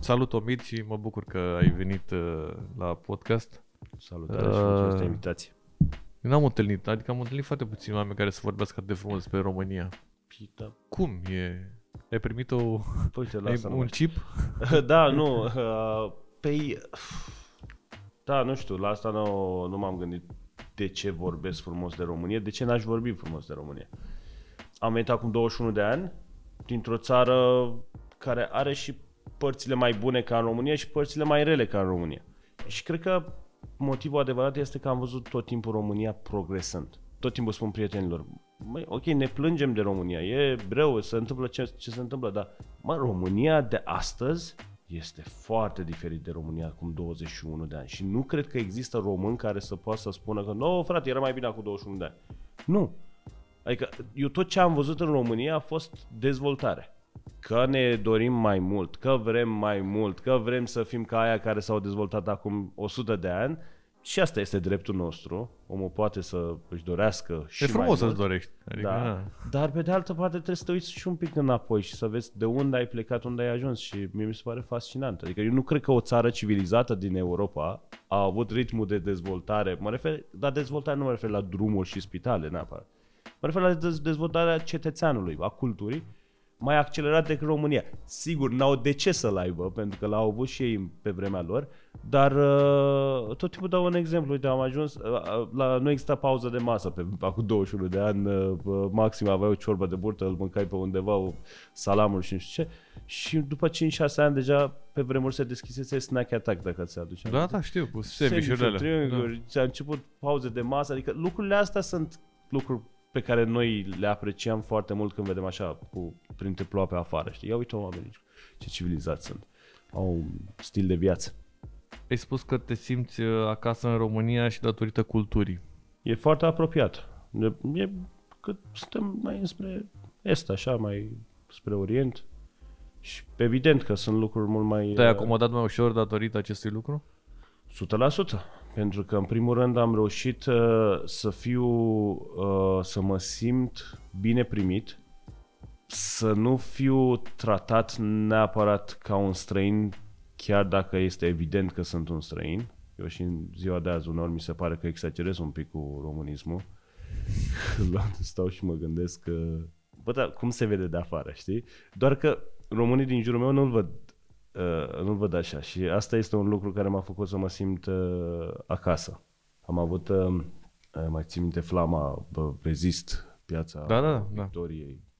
Salut, Omid, și mă bucur că ai venit uh, la podcast. Salutare uh, și mulțumesc de invitație. Uh, n-am întâlnit, adică am întâlnit foarte puțini oameni care să vorbească atât de frumos despre România. Pita. Cum e ai primit o, Uite, ai lasă un chip? Da, nu. Uh, pe... Da, nu știu, la asta nu, nu m-am gândit de ce vorbesc frumos de România, de ce n-aș vorbi frumos de România. Am venit acum 21 de ani dintr-o țară care are și părțile mai bune ca în România și părțile mai rele ca în România. Și cred că motivul adevărat este că am văzut tot timpul România progresând. Tot timpul spun prietenilor, măi, ok, ne plângem de România, e rău, se întâmplă ce, ce se întâmplă, dar mă, România de astăzi este foarte diferit de România acum 21 de ani și nu cred că există român care să poată să spună că nu, frate, era mai bine acum 21 de ani. Nu. Adică eu tot ce am văzut în România a fost dezvoltare. Că ne dorim mai mult, că vrem mai mult, că vrem să fim ca aia care s-au dezvoltat acum 100 de ani și asta este dreptul nostru. Omul poate să își dorească și E frumos mai să-ți mult. dorești. Adică, Da. da. Dar pe de altă parte trebuie să te uiți și un pic înapoi și să vezi de unde ai plecat, unde ai ajuns și mie mi se pare fascinant. Adică eu nu cred că o țară civilizată din Europa a avut ritmul de dezvoltare. Mă refer, la dezvoltare nu mă refer la drumuri și spitale neapărat. Mă refer la dez- dezvoltarea cetățeanului, a culturii, mai accelerat decât România. Sigur, n-au de ce să-l aibă, pentru că l-au avut și ei pe vremea lor, dar uh, tot timpul dau un exemplu. Uite, am ajuns, uh, la, nu exista pauză de masă pe acum 21 de ani, uh, uh, maxim aveai o ciorbă de burtă, îl mâncai pe undeva, o salamuri și nu știu ce. Și după 5-6 ani deja pe vremuri se deschisese Snack Attack, dacă ți aduce Da, aminte. da, știu, cu Sandwich-uri, sandwich-urile alea. Da. triunghiuri, ți-a început pauze de masă, adică lucrurile astea sunt lucruri pe care noi le apreciem foarte mult când vedem așa cu, printre ploape pe afară, știi? Ia uite oamenii, ce civilizați sunt. Au un stil de viață. Ai spus că te simți uh, acasă în România și datorită culturii. E foarte apropiat. E, e că suntem mai înspre est, așa, mai spre orient. Și evident că sunt lucruri mult mai... Te-ai uh, acomodat mai ușor datorită acestui lucru? 100%. Pentru că, în primul rând, am reușit uh, să fiu, uh, să mă simt bine primit, să nu fiu tratat neapărat ca un străin, chiar dacă este evident că sunt un străin. Eu și în ziua de azi uneori mi se pare că exagerez un pic cu românismul. La stau și mă gândesc că... Bă, dar cum se vede de afară, știi? Doar că românii din jurul meu nu-l văd uh, nu-l văd așa și asta este un lucru care m-a făcut să mă simt uh, acasă. Am avut, uh, uh, mai țin minte, flama, bă, rezist, piața Da, da, da. Victoriei.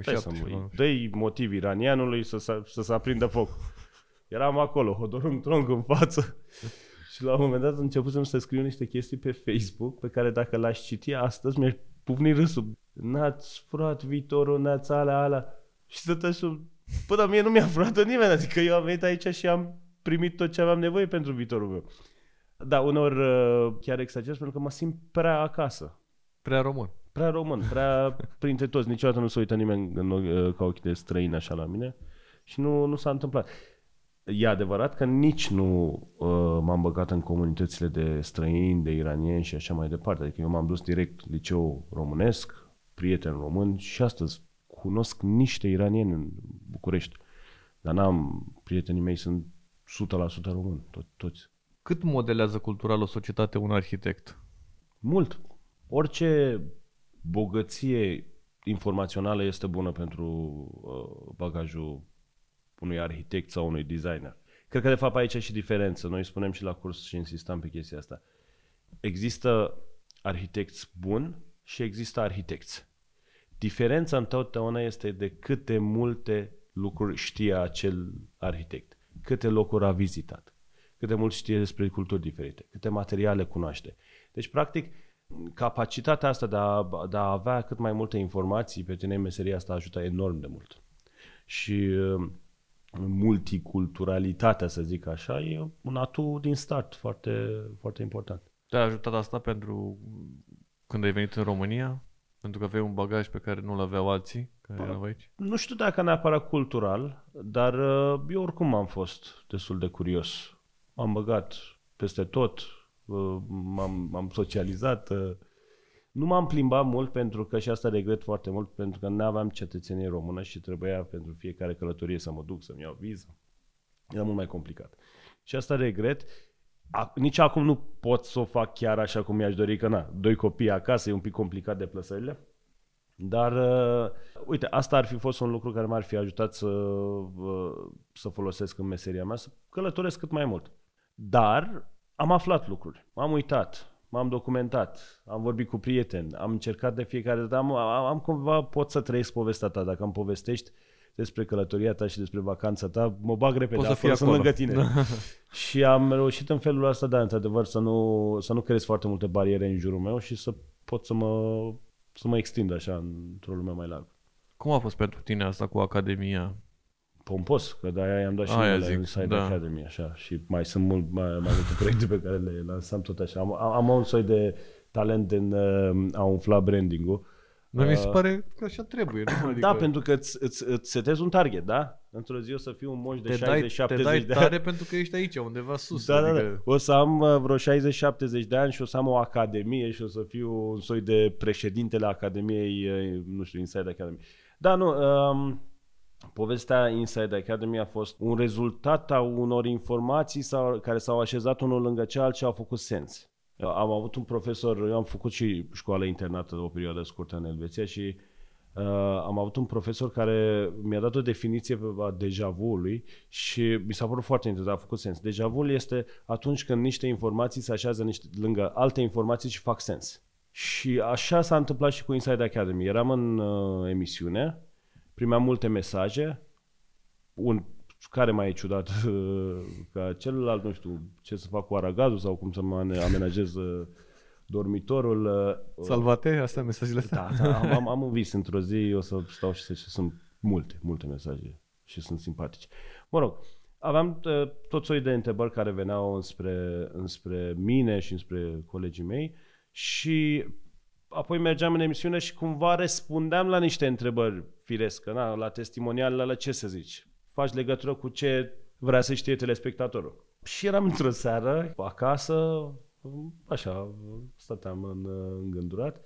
Stai să 2007. mă, dă motiv iranianului să, să, să se aprindă foc. Eram acolo, hodorâm tronc în față. Și la un moment dat începusem să scriu niște chestii pe Facebook pe care dacă l-aș citi astăzi mi-aș pufni râsul. N-ați furat viitorul, n-ați alea, alea. Și stătea și Bă, dar mie nu mi-a furat nimeni, adică eu am venit aici și am primit tot ce aveam nevoie pentru viitorul meu. Da, uneori uh, chiar exagerez pentru că mă simt prea acasă. Prea român. Prea român, prea printre toți. Niciodată nu se uită nimeni în, ochi- uh, ca ochi de străin așa la mine și nu, nu s-a întâmplat. E adevărat că nici nu uh, m-am băgat în comunitățile de străini, de iranieni și așa mai departe. Adică eu m-am dus direct liceu românesc, prieten român și astăzi cunosc niște iranieni în București. Dar n-am, prietenii mei sunt 100% români, to- toți. Cât modelează cultural o societate un arhitect? Mult. Orice bogăție informațională este bună pentru uh, bagajul unui arhitect sau unui designer. Cred că de fapt aici e și diferență. Noi spunem și la curs și insistam pe chestia asta. Există arhitecți buni și există arhitecți. Diferența întotdeauna este de câte multe lucruri știe acel arhitect, câte locuri a vizitat, câte mult știe despre culturi diferite, câte materiale cunoaște. Deci, practic, capacitatea asta de a, de a avea cât mai multe informații pe tine în meseria asta ajută enorm de mult. Și uh, multiculturalitatea, să zic așa, e un atu din start foarte, foarte important. Te-a ajutat asta pentru când ai venit în România? Pentru că aveai un bagaj pe care nu-l aveau alții care erau aici? Nu știu dacă neapărat cultural, dar uh, eu oricum am fost destul de curios. M-am băgat peste tot, uh, m-am, m-am socializat. uh, Nu m-am plimbat mult pentru că și asta regret foarte mult pentru că nu aveam cetățenie română și trebuia pentru fiecare călătorie să mă duc să-mi iau viză. Era mult mai complicat. Și asta regret. A, nici acum nu pot să o fac chiar așa cum mi-aș dori, că na, doi copii acasă, e un pic complicat de plăsările. Dar, uh, uite, asta ar fi fost un lucru care m-ar fi ajutat să, uh, să folosesc în meseria mea, să călătoresc cât mai mult. Dar am aflat lucruri, m-am uitat, m-am documentat, am vorbit cu prieteni, am încercat de fiecare dată, am, am, am cumva, pot să trăiesc povestea ta, dacă îmi povestești despre călătoria ta și despre vacanța ta, mă bag repede, Poți să fii acolo, acolo. sunt lângă tine. și am reușit în felul ăsta, da, într-adevăr, să nu, să nu creez foarte multe bariere în jurul meu și să pot să mă, să mă extind așa într-o lume mai largă. Cum a fost pentru tine asta cu Academia? Pompos, că de-aia i-am dat și Aia numele zic, Inside da. Academy, așa, și mai sunt mult, mai, mai multe proiecte pe care le lansam tot așa. Am, am, am un soi de talent în uh, a umfla branding-ul. Dar mi se Uh, pare că așa trebuie, nu? Adică Da, pentru că îți, îți, îți setezi un target, da? Într-o zi o să fiu un moș de te dai, 60-70 te dai de tare ani. pentru că ești aici, undeva sus. Da, da, adică... da. O să am uh, vreo 60-70 de ani și o să am o academie și o să fiu un soi de președintele Academiei, uh, nu știu, Inside Academy. Da, nu, um, povestea Inside Academy a fost un rezultat a unor informații sau, care s-au așezat unul lângă cealaltă și au făcut sens. Eu Am avut un profesor, eu am făcut și școală internată o perioadă scurtă în Elveția și uh, am avut un profesor care mi-a dat o definiție pe a deja vu-ului și mi s-a părut foarte interesant, a făcut sens. Deja vu este atunci când niște informații se așează niște, lângă alte informații și fac sens. Și așa s-a întâmplat și cu Inside Academy. Eram în uh, emisiune, primeam multe mesaje, un care mai e ciudat ca celălalt, nu știu, ce să fac cu aragazul sau cum să mă ane- amenajez uh, dormitorul. uh, Salvate, astea mesajele astea? da, da, am, am, am un vis într-o zi, o să stau și să și sunt multe, multe mesaje și sunt simpatici. Mă rog, aveam uh, tot soi de întrebări care veneau înspre, înspre mine și înspre colegii mei și apoi mergeam în emisiune și cumva răspundeam la niște întrebări firesc, că na, la testimonial, la ce să zici? Faci legătură cu ce vrea să știe telespectatorul. Și eram într-o seară, acasă, așa, stăteam în, îngândurat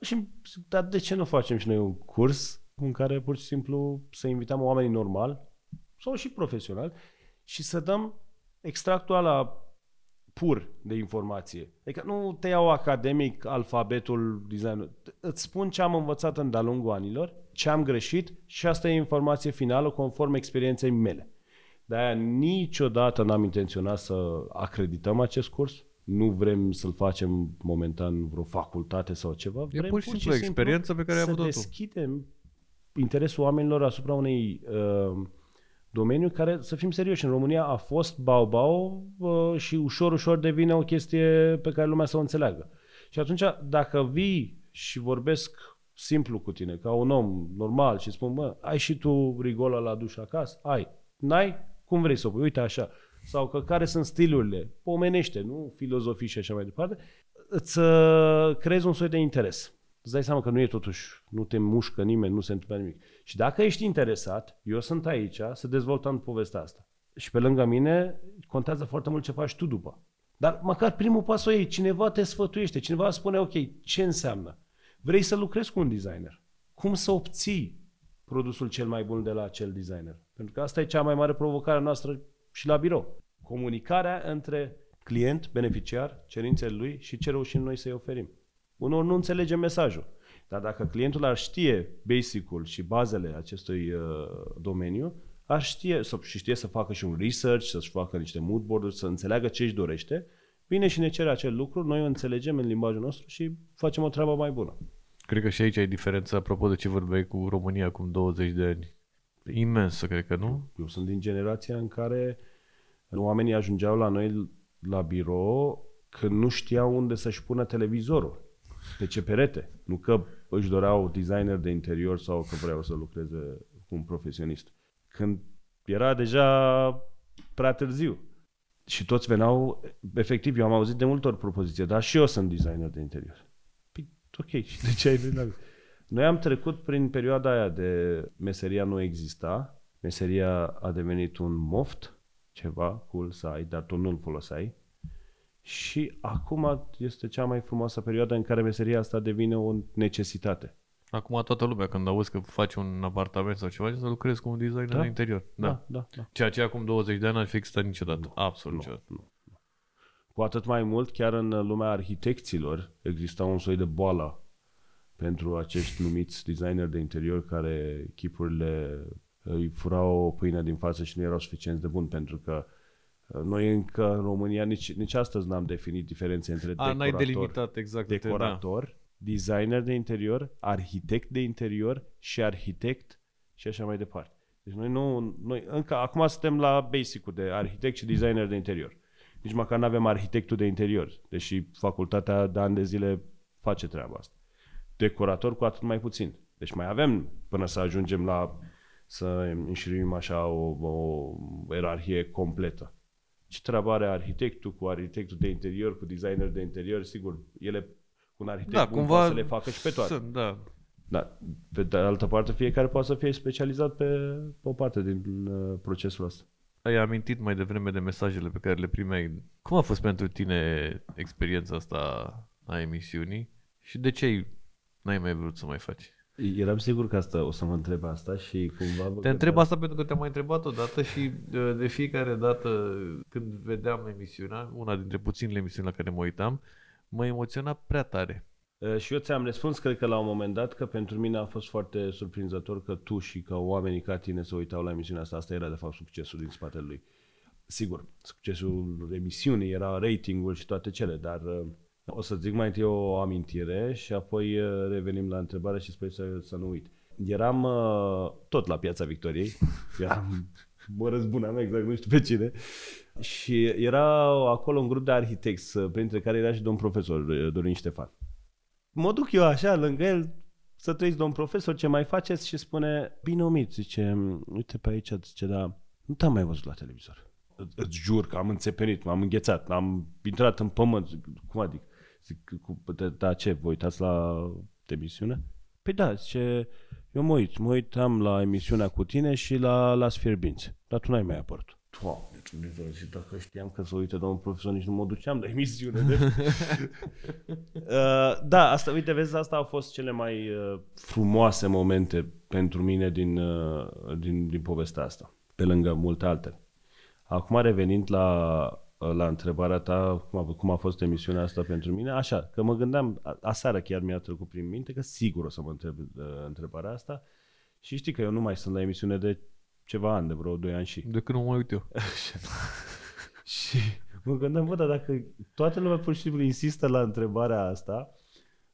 și îmi zic, dar de ce nu facem și noi un curs în care pur și simplu să invităm oamenii normal sau și profesional și să dăm extractul ăla pur de informație. Adică nu te iau academic alfabetul designului. Îți spun ce am învățat în de-a lungul anilor, ce am greșit și asta e informație finală conform experienței mele. De-aia niciodată n-am intenționat să acredităm acest curs. Nu vrem să-l facem momentan vreo facultate sau ceva. E vrem pur și simplu o experiență pe care ai să avut-o tu. deschidem interesul oamenilor asupra unei uh, domeniu care, să fim serioși, în România a fost bau-bau uh, și ușor, ușor devine o chestie pe care lumea să o înțeleagă. Și atunci, dacă vii și vorbesc simplu cu tine, ca un om normal și spun, mă, ai și tu rigola la duș acasă? Ai. N-ai? Cum vrei să o pui? Uite așa. Sau că care sunt stilurile? Pomenește, nu? Filozofii și așa mai departe. Îți uh, creezi un soi de interes. Îți dai seama că nu e totuși, nu te mușcă nimeni, nu se întâmplă nimic. Și dacă ești interesat, eu sunt aici să dezvoltăm povestea asta. Și pe lângă mine contează foarte mult ce faci tu după. Dar măcar primul pas o iei, cineva te sfătuiește, cineva spune, ok, ce înseamnă? Vrei să lucrezi cu un designer? Cum să obții produsul cel mai bun de la acel designer? Pentru că asta e cea mai mare provocare noastră și la birou. Comunicarea între client, beneficiar, cerințele lui și ce reușim noi să-i oferim. Unor nu înțelege mesajul. Dar dacă clientul ar știe basic-ul și bazele acestui uh, domeniu, ar știe să, și știe să facă și un research, să-și facă niște mood board să înțeleagă ce își dorește, vine și ne cere acel lucru, noi o înțelegem în limbajul nostru și facem o treabă mai bună. Cred că și aici ai diferența, apropo de ce vorbeai cu România acum 20 de ani. Imensă, cred că, nu? Eu sunt din generația în care oamenii ajungeau la noi la birou când nu știau unde să-și pună televizorul. Pe ce perete. Nu că își doreau designer de interior sau că vreau să lucreze cu un profesionist. Când era deja prea târziu. Și toți veneau, efectiv, eu am auzit de multe ori propoziție, dar și eu sunt designer de interior. Păi, ok, și de ce ai venit la mine? Noi am trecut prin perioada aia de meseria nu exista, meseria a devenit un moft, ceva cool să ai, dar tu nu-l foloseai. Și acum este cea mai frumoasă perioadă în care meseria asta devine o necesitate. Acum toată lumea când auzi că faci un apartament sau ceva, să lucrezi cu un designer Da. de interior. Da. Da, da, da. Ceea ce acum 20 de ani ar fi existat niciodată. Absolut Nu, niciodată. nu. Cu atât mai mult, chiar în lumea arhitecților exista un soi de boală pentru acești numiți designer de interior care chipurile îi furau pâinea din față și nu erau suficient de buni pentru că uh, noi încă în România nici, nici astăzi n-am definit diferențe între A, n-ai decorator, delimitat exact. între- decorator, designer de interior, arhitect de interior și arhitect și așa mai departe. Deci noi nu, noi încă acum suntem la basic-ul de arhitect și designer de interior. Nici măcar nu avem arhitectul de interior, deși facultatea de ani de zile face treaba asta. Decorator cu atât mai puțin. Deci mai avem până să ajungem la să înșiruim așa o, o ierarhie completă. Ce treabă are arhitectul cu arhitectul de interior, cu designer de interior? Sigur, ele cu un arhitect Da, bun cumva poate să le facă și pe toate. Sunt, da. Da, pe de altă parte, fiecare poate să fie specializat pe, pe o parte din uh, procesul ăsta. Ai amintit mai devreme de mesajele pe care le primeai. Cum a fost pentru tine experiența asta a emisiunii și de ce ai- n-ai mai vrut să mai faci? Eram sigur că asta o să mă întreb asta și cumva... vă Te întreb gândeam- asta pentru că te-am mai întrebat odată și de, de fiecare dată când vedeam emisiunea, una dintre puținele emisiuni la care mă uitam, mă emoționa prea tare. Uh, Și eu ți-am răspuns, cred că la un moment dat, că pentru mine a fost foarte surprinzător că tu și că oamenii ca tine se uitau la emisiunea asta. Asta era, de fapt, succesul din spatele lui. Sigur, succesul emisiunii era ratingul și toate cele, dar uh, o să zic mai întâi o amintire și apoi uh, revenim la întrebare și sper să, să nu uit. Eram uh, tot la Piața Victoriei, eram, mă răzbunam exact, nu știu pe cine, și era acolo un grup de arhitecți, uh, printre care era și domn profesor uh, Dorin Ștefan mă duc eu așa lângă el să trăiți domn profesor, ce mai faceți? Și spune, bine omit, zice, uite pe aici, zice, da, nu te-am mai văzut la televizor. Î- Îți jur că am înțepenit, m-am înghețat, am intrat în pământ. Zic, Cum adică? Zic, cu, da, da, ce, vă uitați la emisiune? Păi da, zice, eu mă uit, mă uitam la emisiunea cu tine și la Las Fierbinți, dar tu n-ai mai apărut. Doamne, Dumnezeu, și dacă știam că se uită domnul profesor, nici nu mă duceam la emisiune. De... Uh, da, asta, uite, vezi, asta au fost cele mai uh, frumoase momente pentru mine din, uh, din, din povestea asta, pe lângă multe altele. Acum revenind la, uh, la întrebarea ta, cum a, cum a fost emisiunea asta pentru mine, așa, că mă gândeam, a, aseară chiar mi-a trecut prin minte că sigur o să mă întreb uh, întrebarea asta și știi că eu nu mai sunt la emisiune de ceva ani, de vreo 2 ani și De când nu mă uit eu. și mă gândeam, bă, dar dacă toată lumea pur și simplu insistă la întrebarea asta,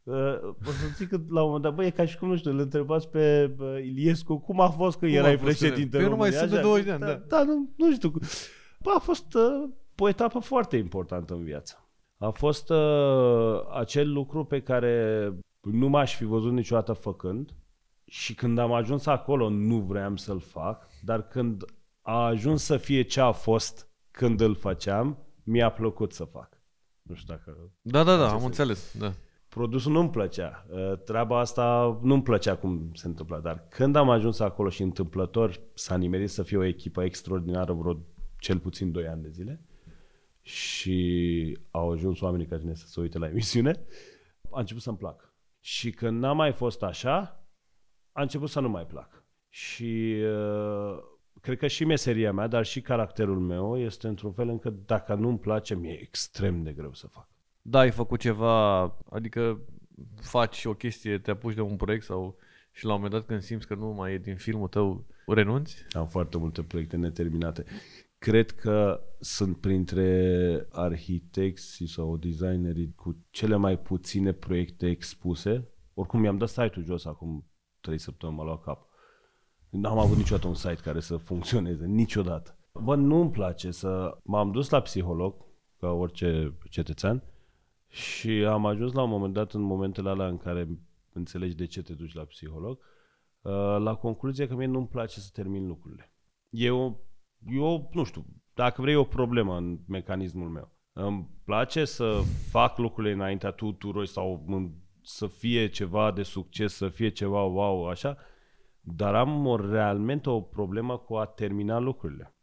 uh, o să zic că la un moment dat, bă, e ca și cum, nu știu, îl întrebați pe uh, Iliescu cum a fost că Cum erai a fost președinte că- în Păi eu nu mai România, sunt de așa. 20 de ani, da. da. Da, nu, nu știu. Bă, a fost uh, o etapă foarte importantă în viață. A fost uh, acel lucru pe care nu m-aș fi văzut niciodată făcând și când am ajuns acolo nu vreau să-l fac, dar când a ajuns să fie ce a fost când îl făceam, mi-a plăcut să fac. Nu știu dacă... Da, da, da, Ce am să- înțeles. Da. Produsul nu-mi plăcea. Uh, Treaba asta nu-mi plăcea cum se întâmpla, dar când am ajuns acolo și întâmplător s-a nimerit să fie o echipă extraordinară vreo cel puțin 2 ani de zile și au ajuns oamenii ca tine să se uite la emisiune, a început să-mi placă. Și când n-a mai fost așa, a început să nu mai plac. Și uh, cred că și meseria mea, dar și caracterul meu este într-un fel încât dacă nu-mi place, mi-e extrem de greu să fac. Da, ai făcut ceva, adică faci o chestie, te apuci de un proiect sau și la un moment dat când simți că nu mai e din filmul tău, renunți? Am foarte multe proiecte neterminate. Cred că sunt printre arhitecții sau designerii cu cele mai puține proiecte expuse. Oricum mi-am dat site-ul jos acum 3 săptămâni, m-a luat cap. N-am avut niciodată un site care să funcționeze, niciodată. Bă, nu-mi place să... M-am dus la psiholog, ca orice cetățean, și am ajuns la un moment dat, în momentele alea în care înțelegi de ce te duci la psiholog, uh, la concluzia că mie nu-mi place să termin lucrurile. Eu, eu, nu știu, dacă vrei o problemă în mecanismul meu. Îmi place să fac lucrurile înaintea tuturor sau în- să fie ceva de succes, să fie ceva wow, așa, dar am o, realmente o problemă cu a termina lucrurile.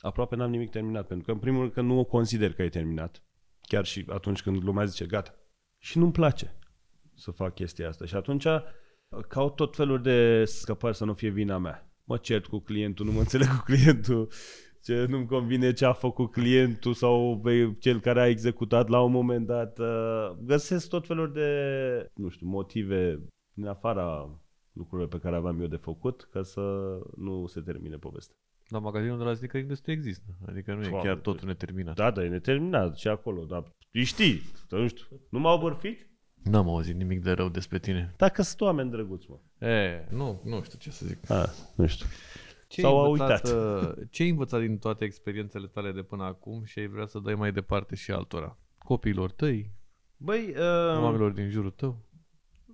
Aproape n-am nimic terminat, pentru că în primul rând că nu o consider că e terminat. Chiar și atunci când lumea zice gata. Și nu-mi place să fac chestia asta. Și atunci Caut tot felul de scăpări să nu fie vina mea. Mă cert cu clientul, nu mă înțeleg cu clientul, ce nu-mi convine ce a făcut clientul sau băi, cel care a executat la un moment dat. Uh, Găsesc tot felul de, nu știu, motive din afara lucrurile pe care aveam eu de făcut ca să nu se termine povestea. Dar magazinul de la Sneaker Industry există. Adică nu e Doamne, chiar totul neterminat. Da, dar e neterminat și acolo, dar îi știi, nu știu, nu m-au bărfit? N-am auzit nimic de rău despre tine. Dacă sunt oameni drăguți, mă. E, nu, nu știu ce să zic. A, nu știu. Ce Sau ai a învățat, uitat. uh, Ce ai învățat din toate experiențele tale de până acum și ai vrea să dai mai departe și altora? Copiilor tăi, Băi, uh, oamenilor din jurul tău?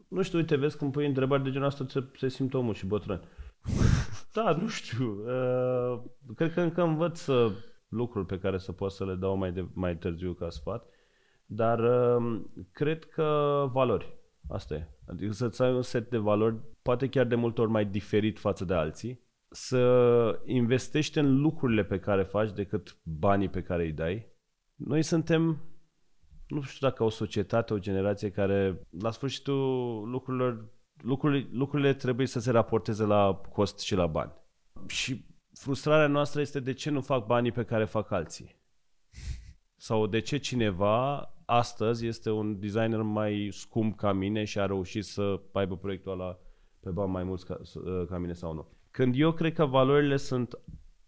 nu știu, uite, vezi când pui întrebări de genul asta, se, se simte omul și bătrân. da, nu știu. Uh, cred că încă învăț uh, lucruri pe care să pot să le dau mai, de, mai târziu ca sfat, dar uh, cred că valori. Asta e. Adică să-ți ai un set de valori, poate chiar de multe ori mai diferit față de alții, să investești în lucrurile pe care faci decât banii pe care îi dai. Noi suntem nu știu dacă o societate, o generație care la sfârșitul lucrurilor, lucrurile, lucrurile trebuie să se raporteze la cost și la bani. Și frustrarea noastră este de ce nu fac banii pe care fac alții. Sau de ce cineva astăzi este un designer mai scump ca mine și a reușit să aibă proiectul ăla pe bani mai mulți ca, ca mine sau nu. Când eu cred că valorile sunt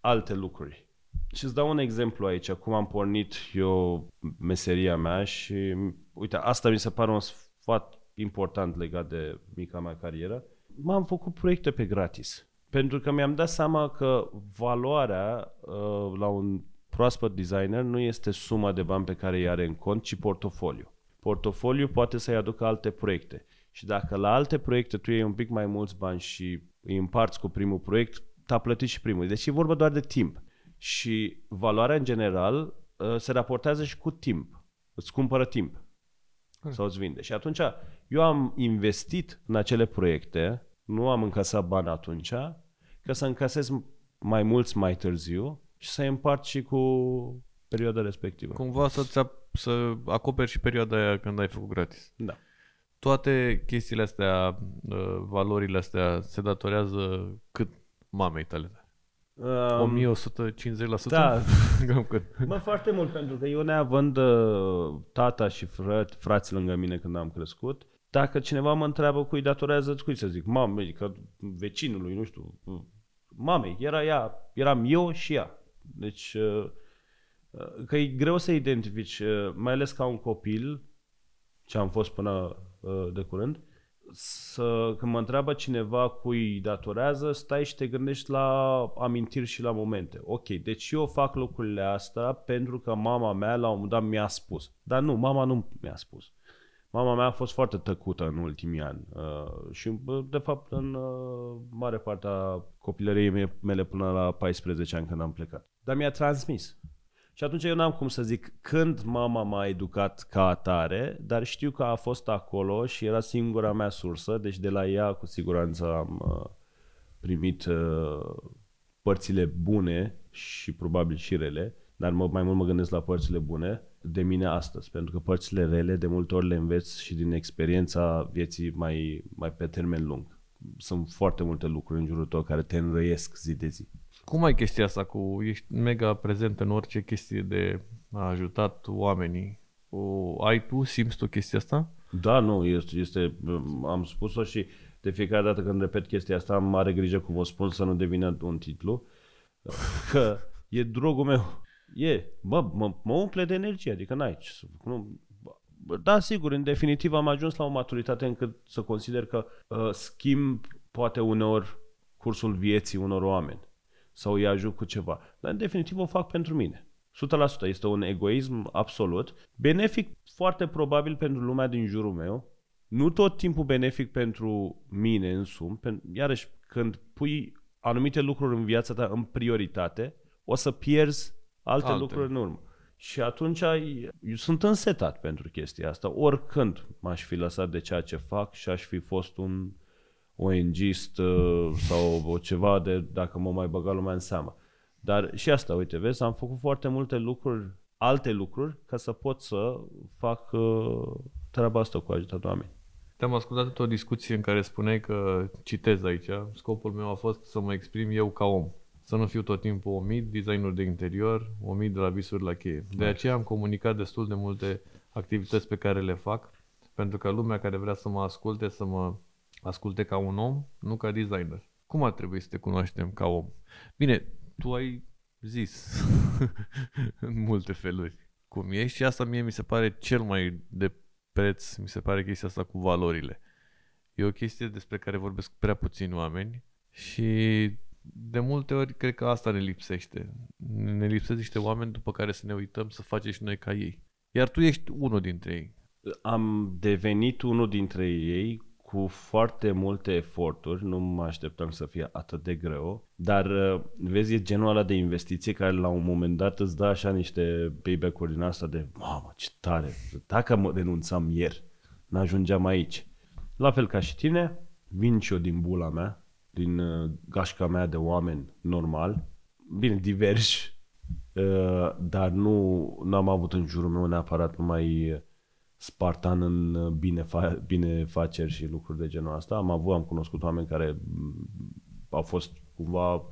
alte lucruri. Și îți dau un exemplu aici, cum am pornit eu meseria mea și uite, asta mi se pare un sfat important legat de mica mea carieră. M-am făcut proiecte pe gratis. Pentru că mi-am dat seama că valoarea uh, la un proaspăt designer nu este suma de bani pe care îi are în cont, ci portofoliu. Portofoliu poate să-i aducă alte proiecte. Și dacă la alte proiecte tu iei un pic mai mulți bani și îi împarți cu primul proiect, t-a plătit și primul. Deci e vorba doar de timp. Și valoarea în general uh, se raportează și cu timp. Îți cumpără timp sau îți vinde. Și atunci eu am investit în acele proiecte, nu am încasat bani atunci, ca să încasez mai mulți mai târziu și să-i împart și cu perioada respectivă. Cumva să-ți ap- să acoperi și perioada aia când ai făcut gratis. Da. Toate chestiile astea, uh, valorile astea, se datorează cât mamei tale? Um, 1150%? Da. Cam cât? Mă, foarte mult, pentru că eu neavând uh, tata și frăți, frați lângă mine când am crescut, dacă cineva mă întreabă cui datorează, cui să zic, mamei, că vecinului, nu știu, mamei, era ea, eram eu și ea. Deci, uh, uh, că e greu să identifici, uh, mai ales ca un copil, ce am fost până uh, de curând, să, când mă întreabă cineva cui datorează, stai și te gândești la amintiri și la momente. Ok, deci eu fac lucrurile astea pentru că mama mea la un moment dat mi-a spus. Dar nu, mama nu mi-a spus. Mama mea a fost foarte tăcută în ultimii ani uh, și, bă, de fapt, în uh, mare parte a copilăriei me- mele până la 14 ani când am plecat. Dar mi-a transmis. Și atunci eu n-am cum să zic când mama m-a educat ca atare, dar știu că a fost acolo și era singura mea sursă, deci de la ea cu siguranță am uh, primit uh, părțile bune și probabil și rele, dar mă, mai mult mă gândesc la părțile bune de mine astăzi, pentru că părțile rele de multe ori le înveți și din experiența vieții mai, mai pe termen lung. Sunt foarte multe lucruri în jurul tău care te înrăiesc zi de zi. Cum ai chestia asta cu, ești mega prezent în orice chestie de a ajutat oamenii? O, ai tu, simți tu chestia asta? Da, nu, este, este, am spus-o și de fiecare dată când repet chestia asta am mare grijă cum o spun să nu devină un titlu, că e drogul meu. E, bă, mă, mă umple de energie, adică n-ai ce să nu, da, sigur, în definitiv am ajuns la o maturitate încât să consider că uh, schimb poate uneori cursul vieții unor oameni sau îi ajut cu ceva. Dar în definitiv o fac pentru mine. 100% este un egoism absolut, benefic foarte probabil pentru lumea din jurul meu, nu tot timpul benefic pentru mine însumi, pen- iarăși când pui anumite lucruri în viața ta în prioritate, o să pierzi alte, Alte. lucruri în urmă. Și atunci eu sunt însetat pentru chestia asta. Oricând m-aș fi lăsat de ceea ce fac și aș fi fost un ONG-ist uh, sau o ceva de dacă mă mai băga lumea în seamă. Dar și asta, uite, vezi, am făcut foarte multe lucruri, alte lucruri, ca să pot să fac uh, treaba asta cu ajutat oameni. Te-am ascultat într-o discuție în care spuneai că, citez aici, scopul meu a fost să mă exprim eu ca om. Să nu fiu tot timpul omid, designer de interior, omid de la visuri la cheie. De aceea am comunicat destul de multe activități pe care le fac, pentru că lumea care vrea să mă asculte, să mă asculte ca un om, nu ca designer. Cum ar trebui să te cunoaștem ca om? Bine, tu ai zis în multe feluri cum ești și asta mie mi se pare cel mai de preț, mi se pare chestia asta cu valorile. E o chestie despre care vorbesc prea puțini oameni și de multe ori cred că asta ne lipsește. Ne lipsesc niște oameni după care să ne uităm să facem și noi ca ei. Iar tu ești unul dintre ei. Am devenit unul dintre ei cu foarte multe eforturi, nu mă așteptam să fie atât de greu, dar uh, vezi, e genul ăla de investiție care la un moment dat îți dă așa niște payback-uri din asta de mamă, ce tare, dacă mă renunțam ieri, n-ajungeam aici. La fel ca și tine, vin și eu din bula mea, din uh, gașca mea de oameni normal, bine, diversi, uh, dar nu am avut în jurul meu neapărat numai spartan în uh, binefa- binefaceri și lucruri de genul ăsta. Am avut, am cunoscut oameni care mm, au fost cumva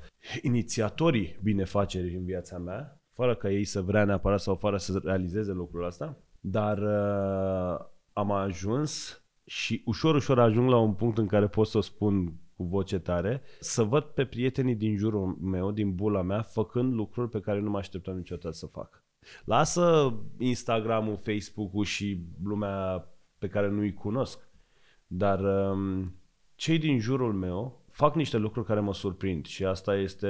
inițiatorii binefacerii în viața mea, fără ca ei să vrea neapărat sau fără să realizeze lucrul ăsta, dar uh, am ajuns și ușor, ușor ajung la un punct în care pot să o spun cu voce tare, să văd pe prietenii din jurul meu, din bula mea, făcând lucruri pe care nu mă așteptam niciodată să fac. Lasă Instagram-ul, Facebook-ul și lumea pe care nu-i cunosc. Dar um, cei din jurul meu fac niște lucruri care mă surprind și asta este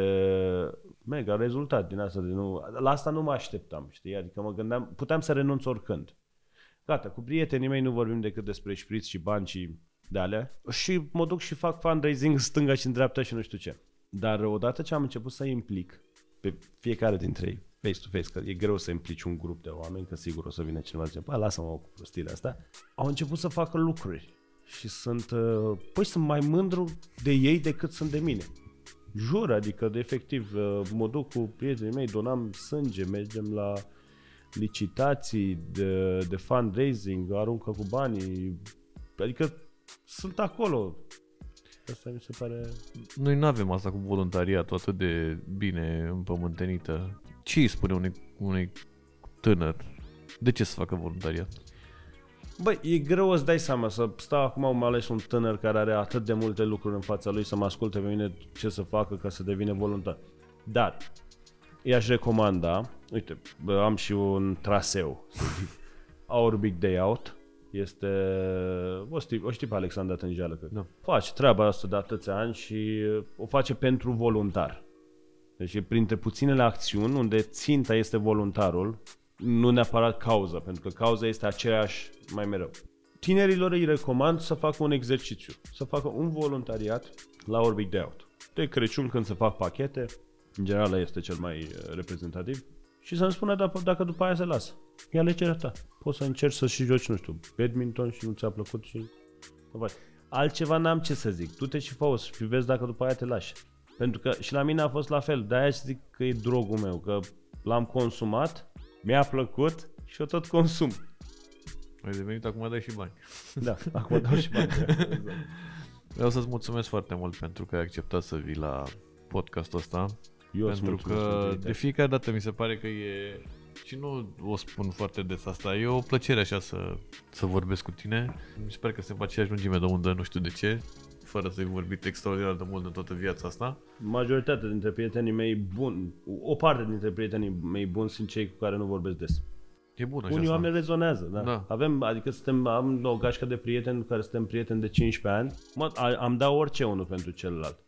mega rezultat din asta. De nu, la asta nu mă așteptam, știi? Adică mă gândeam, puteam să renunț oricând. Gata, cu prietenii mei nu vorbim decât despre șpriț și bani și de alea și mă duc și fac fundraising stânga și în dreapta și nu știu ce. Dar odată ce am început să implic pe fiecare dintre ei, face-to-face, că e greu să implici un grup de oameni, că sigur o să vină cineva să zice, lasă-mă cu prostiile astea, au început să facă lucruri și sunt, uh, păi sunt mai mândru de ei decât sunt de mine. Jur, adică de efectiv uh, mă duc cu prietenii mei, donam sânge, mergem la licitații de, de fundraising, aruncă cu banii, adică sunt acolo. Asta mi se pare... Noi nu avem asta cu voluntariatul atât de bine împământenită. Ce îi spune unui, unui tânăr? De ce să facă voluntariat? Băi, e greu să dai seama să stau acum mai ales un tânăr care are atât de multe lucruri în fața lui să mă asculte pe mine ce să facă ca să devină voluntar. Dar, i-aș recomanda, uite, am și un traseu, să zic, Our Big Day Out, este, o știi, o știi pe Alexandra Tânjeală, că Da. face treaba asta de atâția ani și o face pentru voluntar. Deci e printre puținele acțiuni unde ținta este voluntarul, nu neapărat cauza, pentru că cauza este aceeași mai mereu. Tinerilor îi recomand să facă un exercițiu, să facă un voluntariat la Orbic de Out. De Crăciun când se fac pachete, în general ăla este cel mai uh, reprezentativ, și să-mi spună dacă, dacă după aia se lasă. E alegerea ta. Poți să încerci să și joci, nu știu, badminton și nu ți-a plăcut și... nu faci. Altceva n-am ce să zic. Du-te și fă și vezi dacă după aia te lași. Pentru că și la mine a fost la fel. De-aia zic că e drogul meu, că l-am consumat, mi-a plăcut și o tot consum. Ai devenit acum dai și bani. Da, acum dau și bani. Vreau să-ți mulțumesc foarte mult pentru că ai acceptat să vii la podcastul ăsta. Eu îți pentru mulțumesc că pentru de fiecare dată mi se pare că e și nu o spun foarte des asta, e o plăcere așa să, să vorbesc cu tine. Mi se pare că suntem pe aceeași lungime de undă, nu știu de ce, fără să-i vorbit extraordinar de mult în toată viața asta. Majoritatea dintre prietenii mei buni, o parte dintre prietenii mei buni sunt cei cu care nu vorbesc des. E bun așa Unii asta. oameni rezonează, da. Da. Avem, adică suntem, am o gașcă de prieteni cu care suntem prieteni de 15 ani. Mă, a- am dat orice unul pentru celălalt.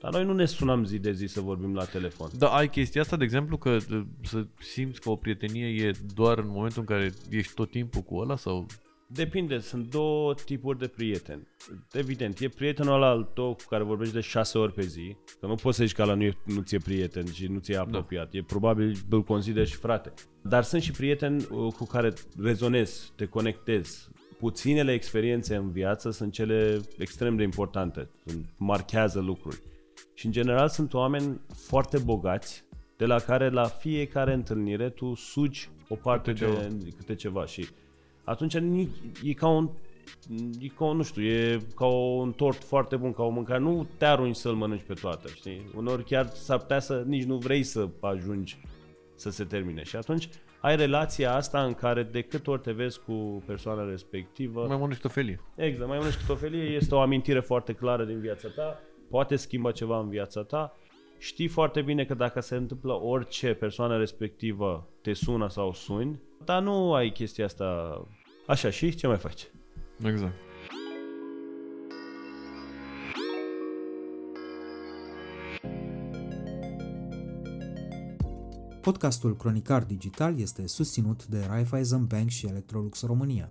Dar noi nu ne sunăm zi de zi să vorbim la telefon. Da, ai chestia asta, de exemplu, că uh, să simți că o prietenie e doar în momentul în care ești tot timpul cu ăla sau... Depinde, sunt două tipuri de prieteni. Evident, e prietenul ăla al tău cu care vorbești de șase ori pe zi, că nu poți să zici că ăla nu, e, nu ți-e prieten și nu ți-e apropiat. E probabil îl consideri și frate. Dar sunt și prieteni uh, cu care rezonezi, te conectezi. Puținele experiențe în viață sunt cele extrem de importante, sunt, marchează lucruri. Și în general sunt oameni foarte bogați, de la care la fiecare întâlnire tu sugi o parte Câte ceva. de câte ceva și atunci ni- e ca un e ca, nu știu, e ca un tort foarte bun, ca o mâncare. Nu te arunci să-l mănânci pe toată, știi? Uneori chiar s-ar putea să nici nu vrei să ajungi să se termine. Și atunci ai relația asta în care de câte ori te vezi cu persoana respectivă... Mai mănânci tofelie. Exact, mai mănânci tofelie, este o amintire foarte clară din viața ta, poate schimba ceva în viața ta. Știi foarte bine că dacă se întâmplă orice, persoana respectivă te sună sau suni, dar nu ai chestia asta așa și ce mai faci? Exact. Podcastul Cronicar Digital este susținut de Raiffeisen Bank și Electrolux România.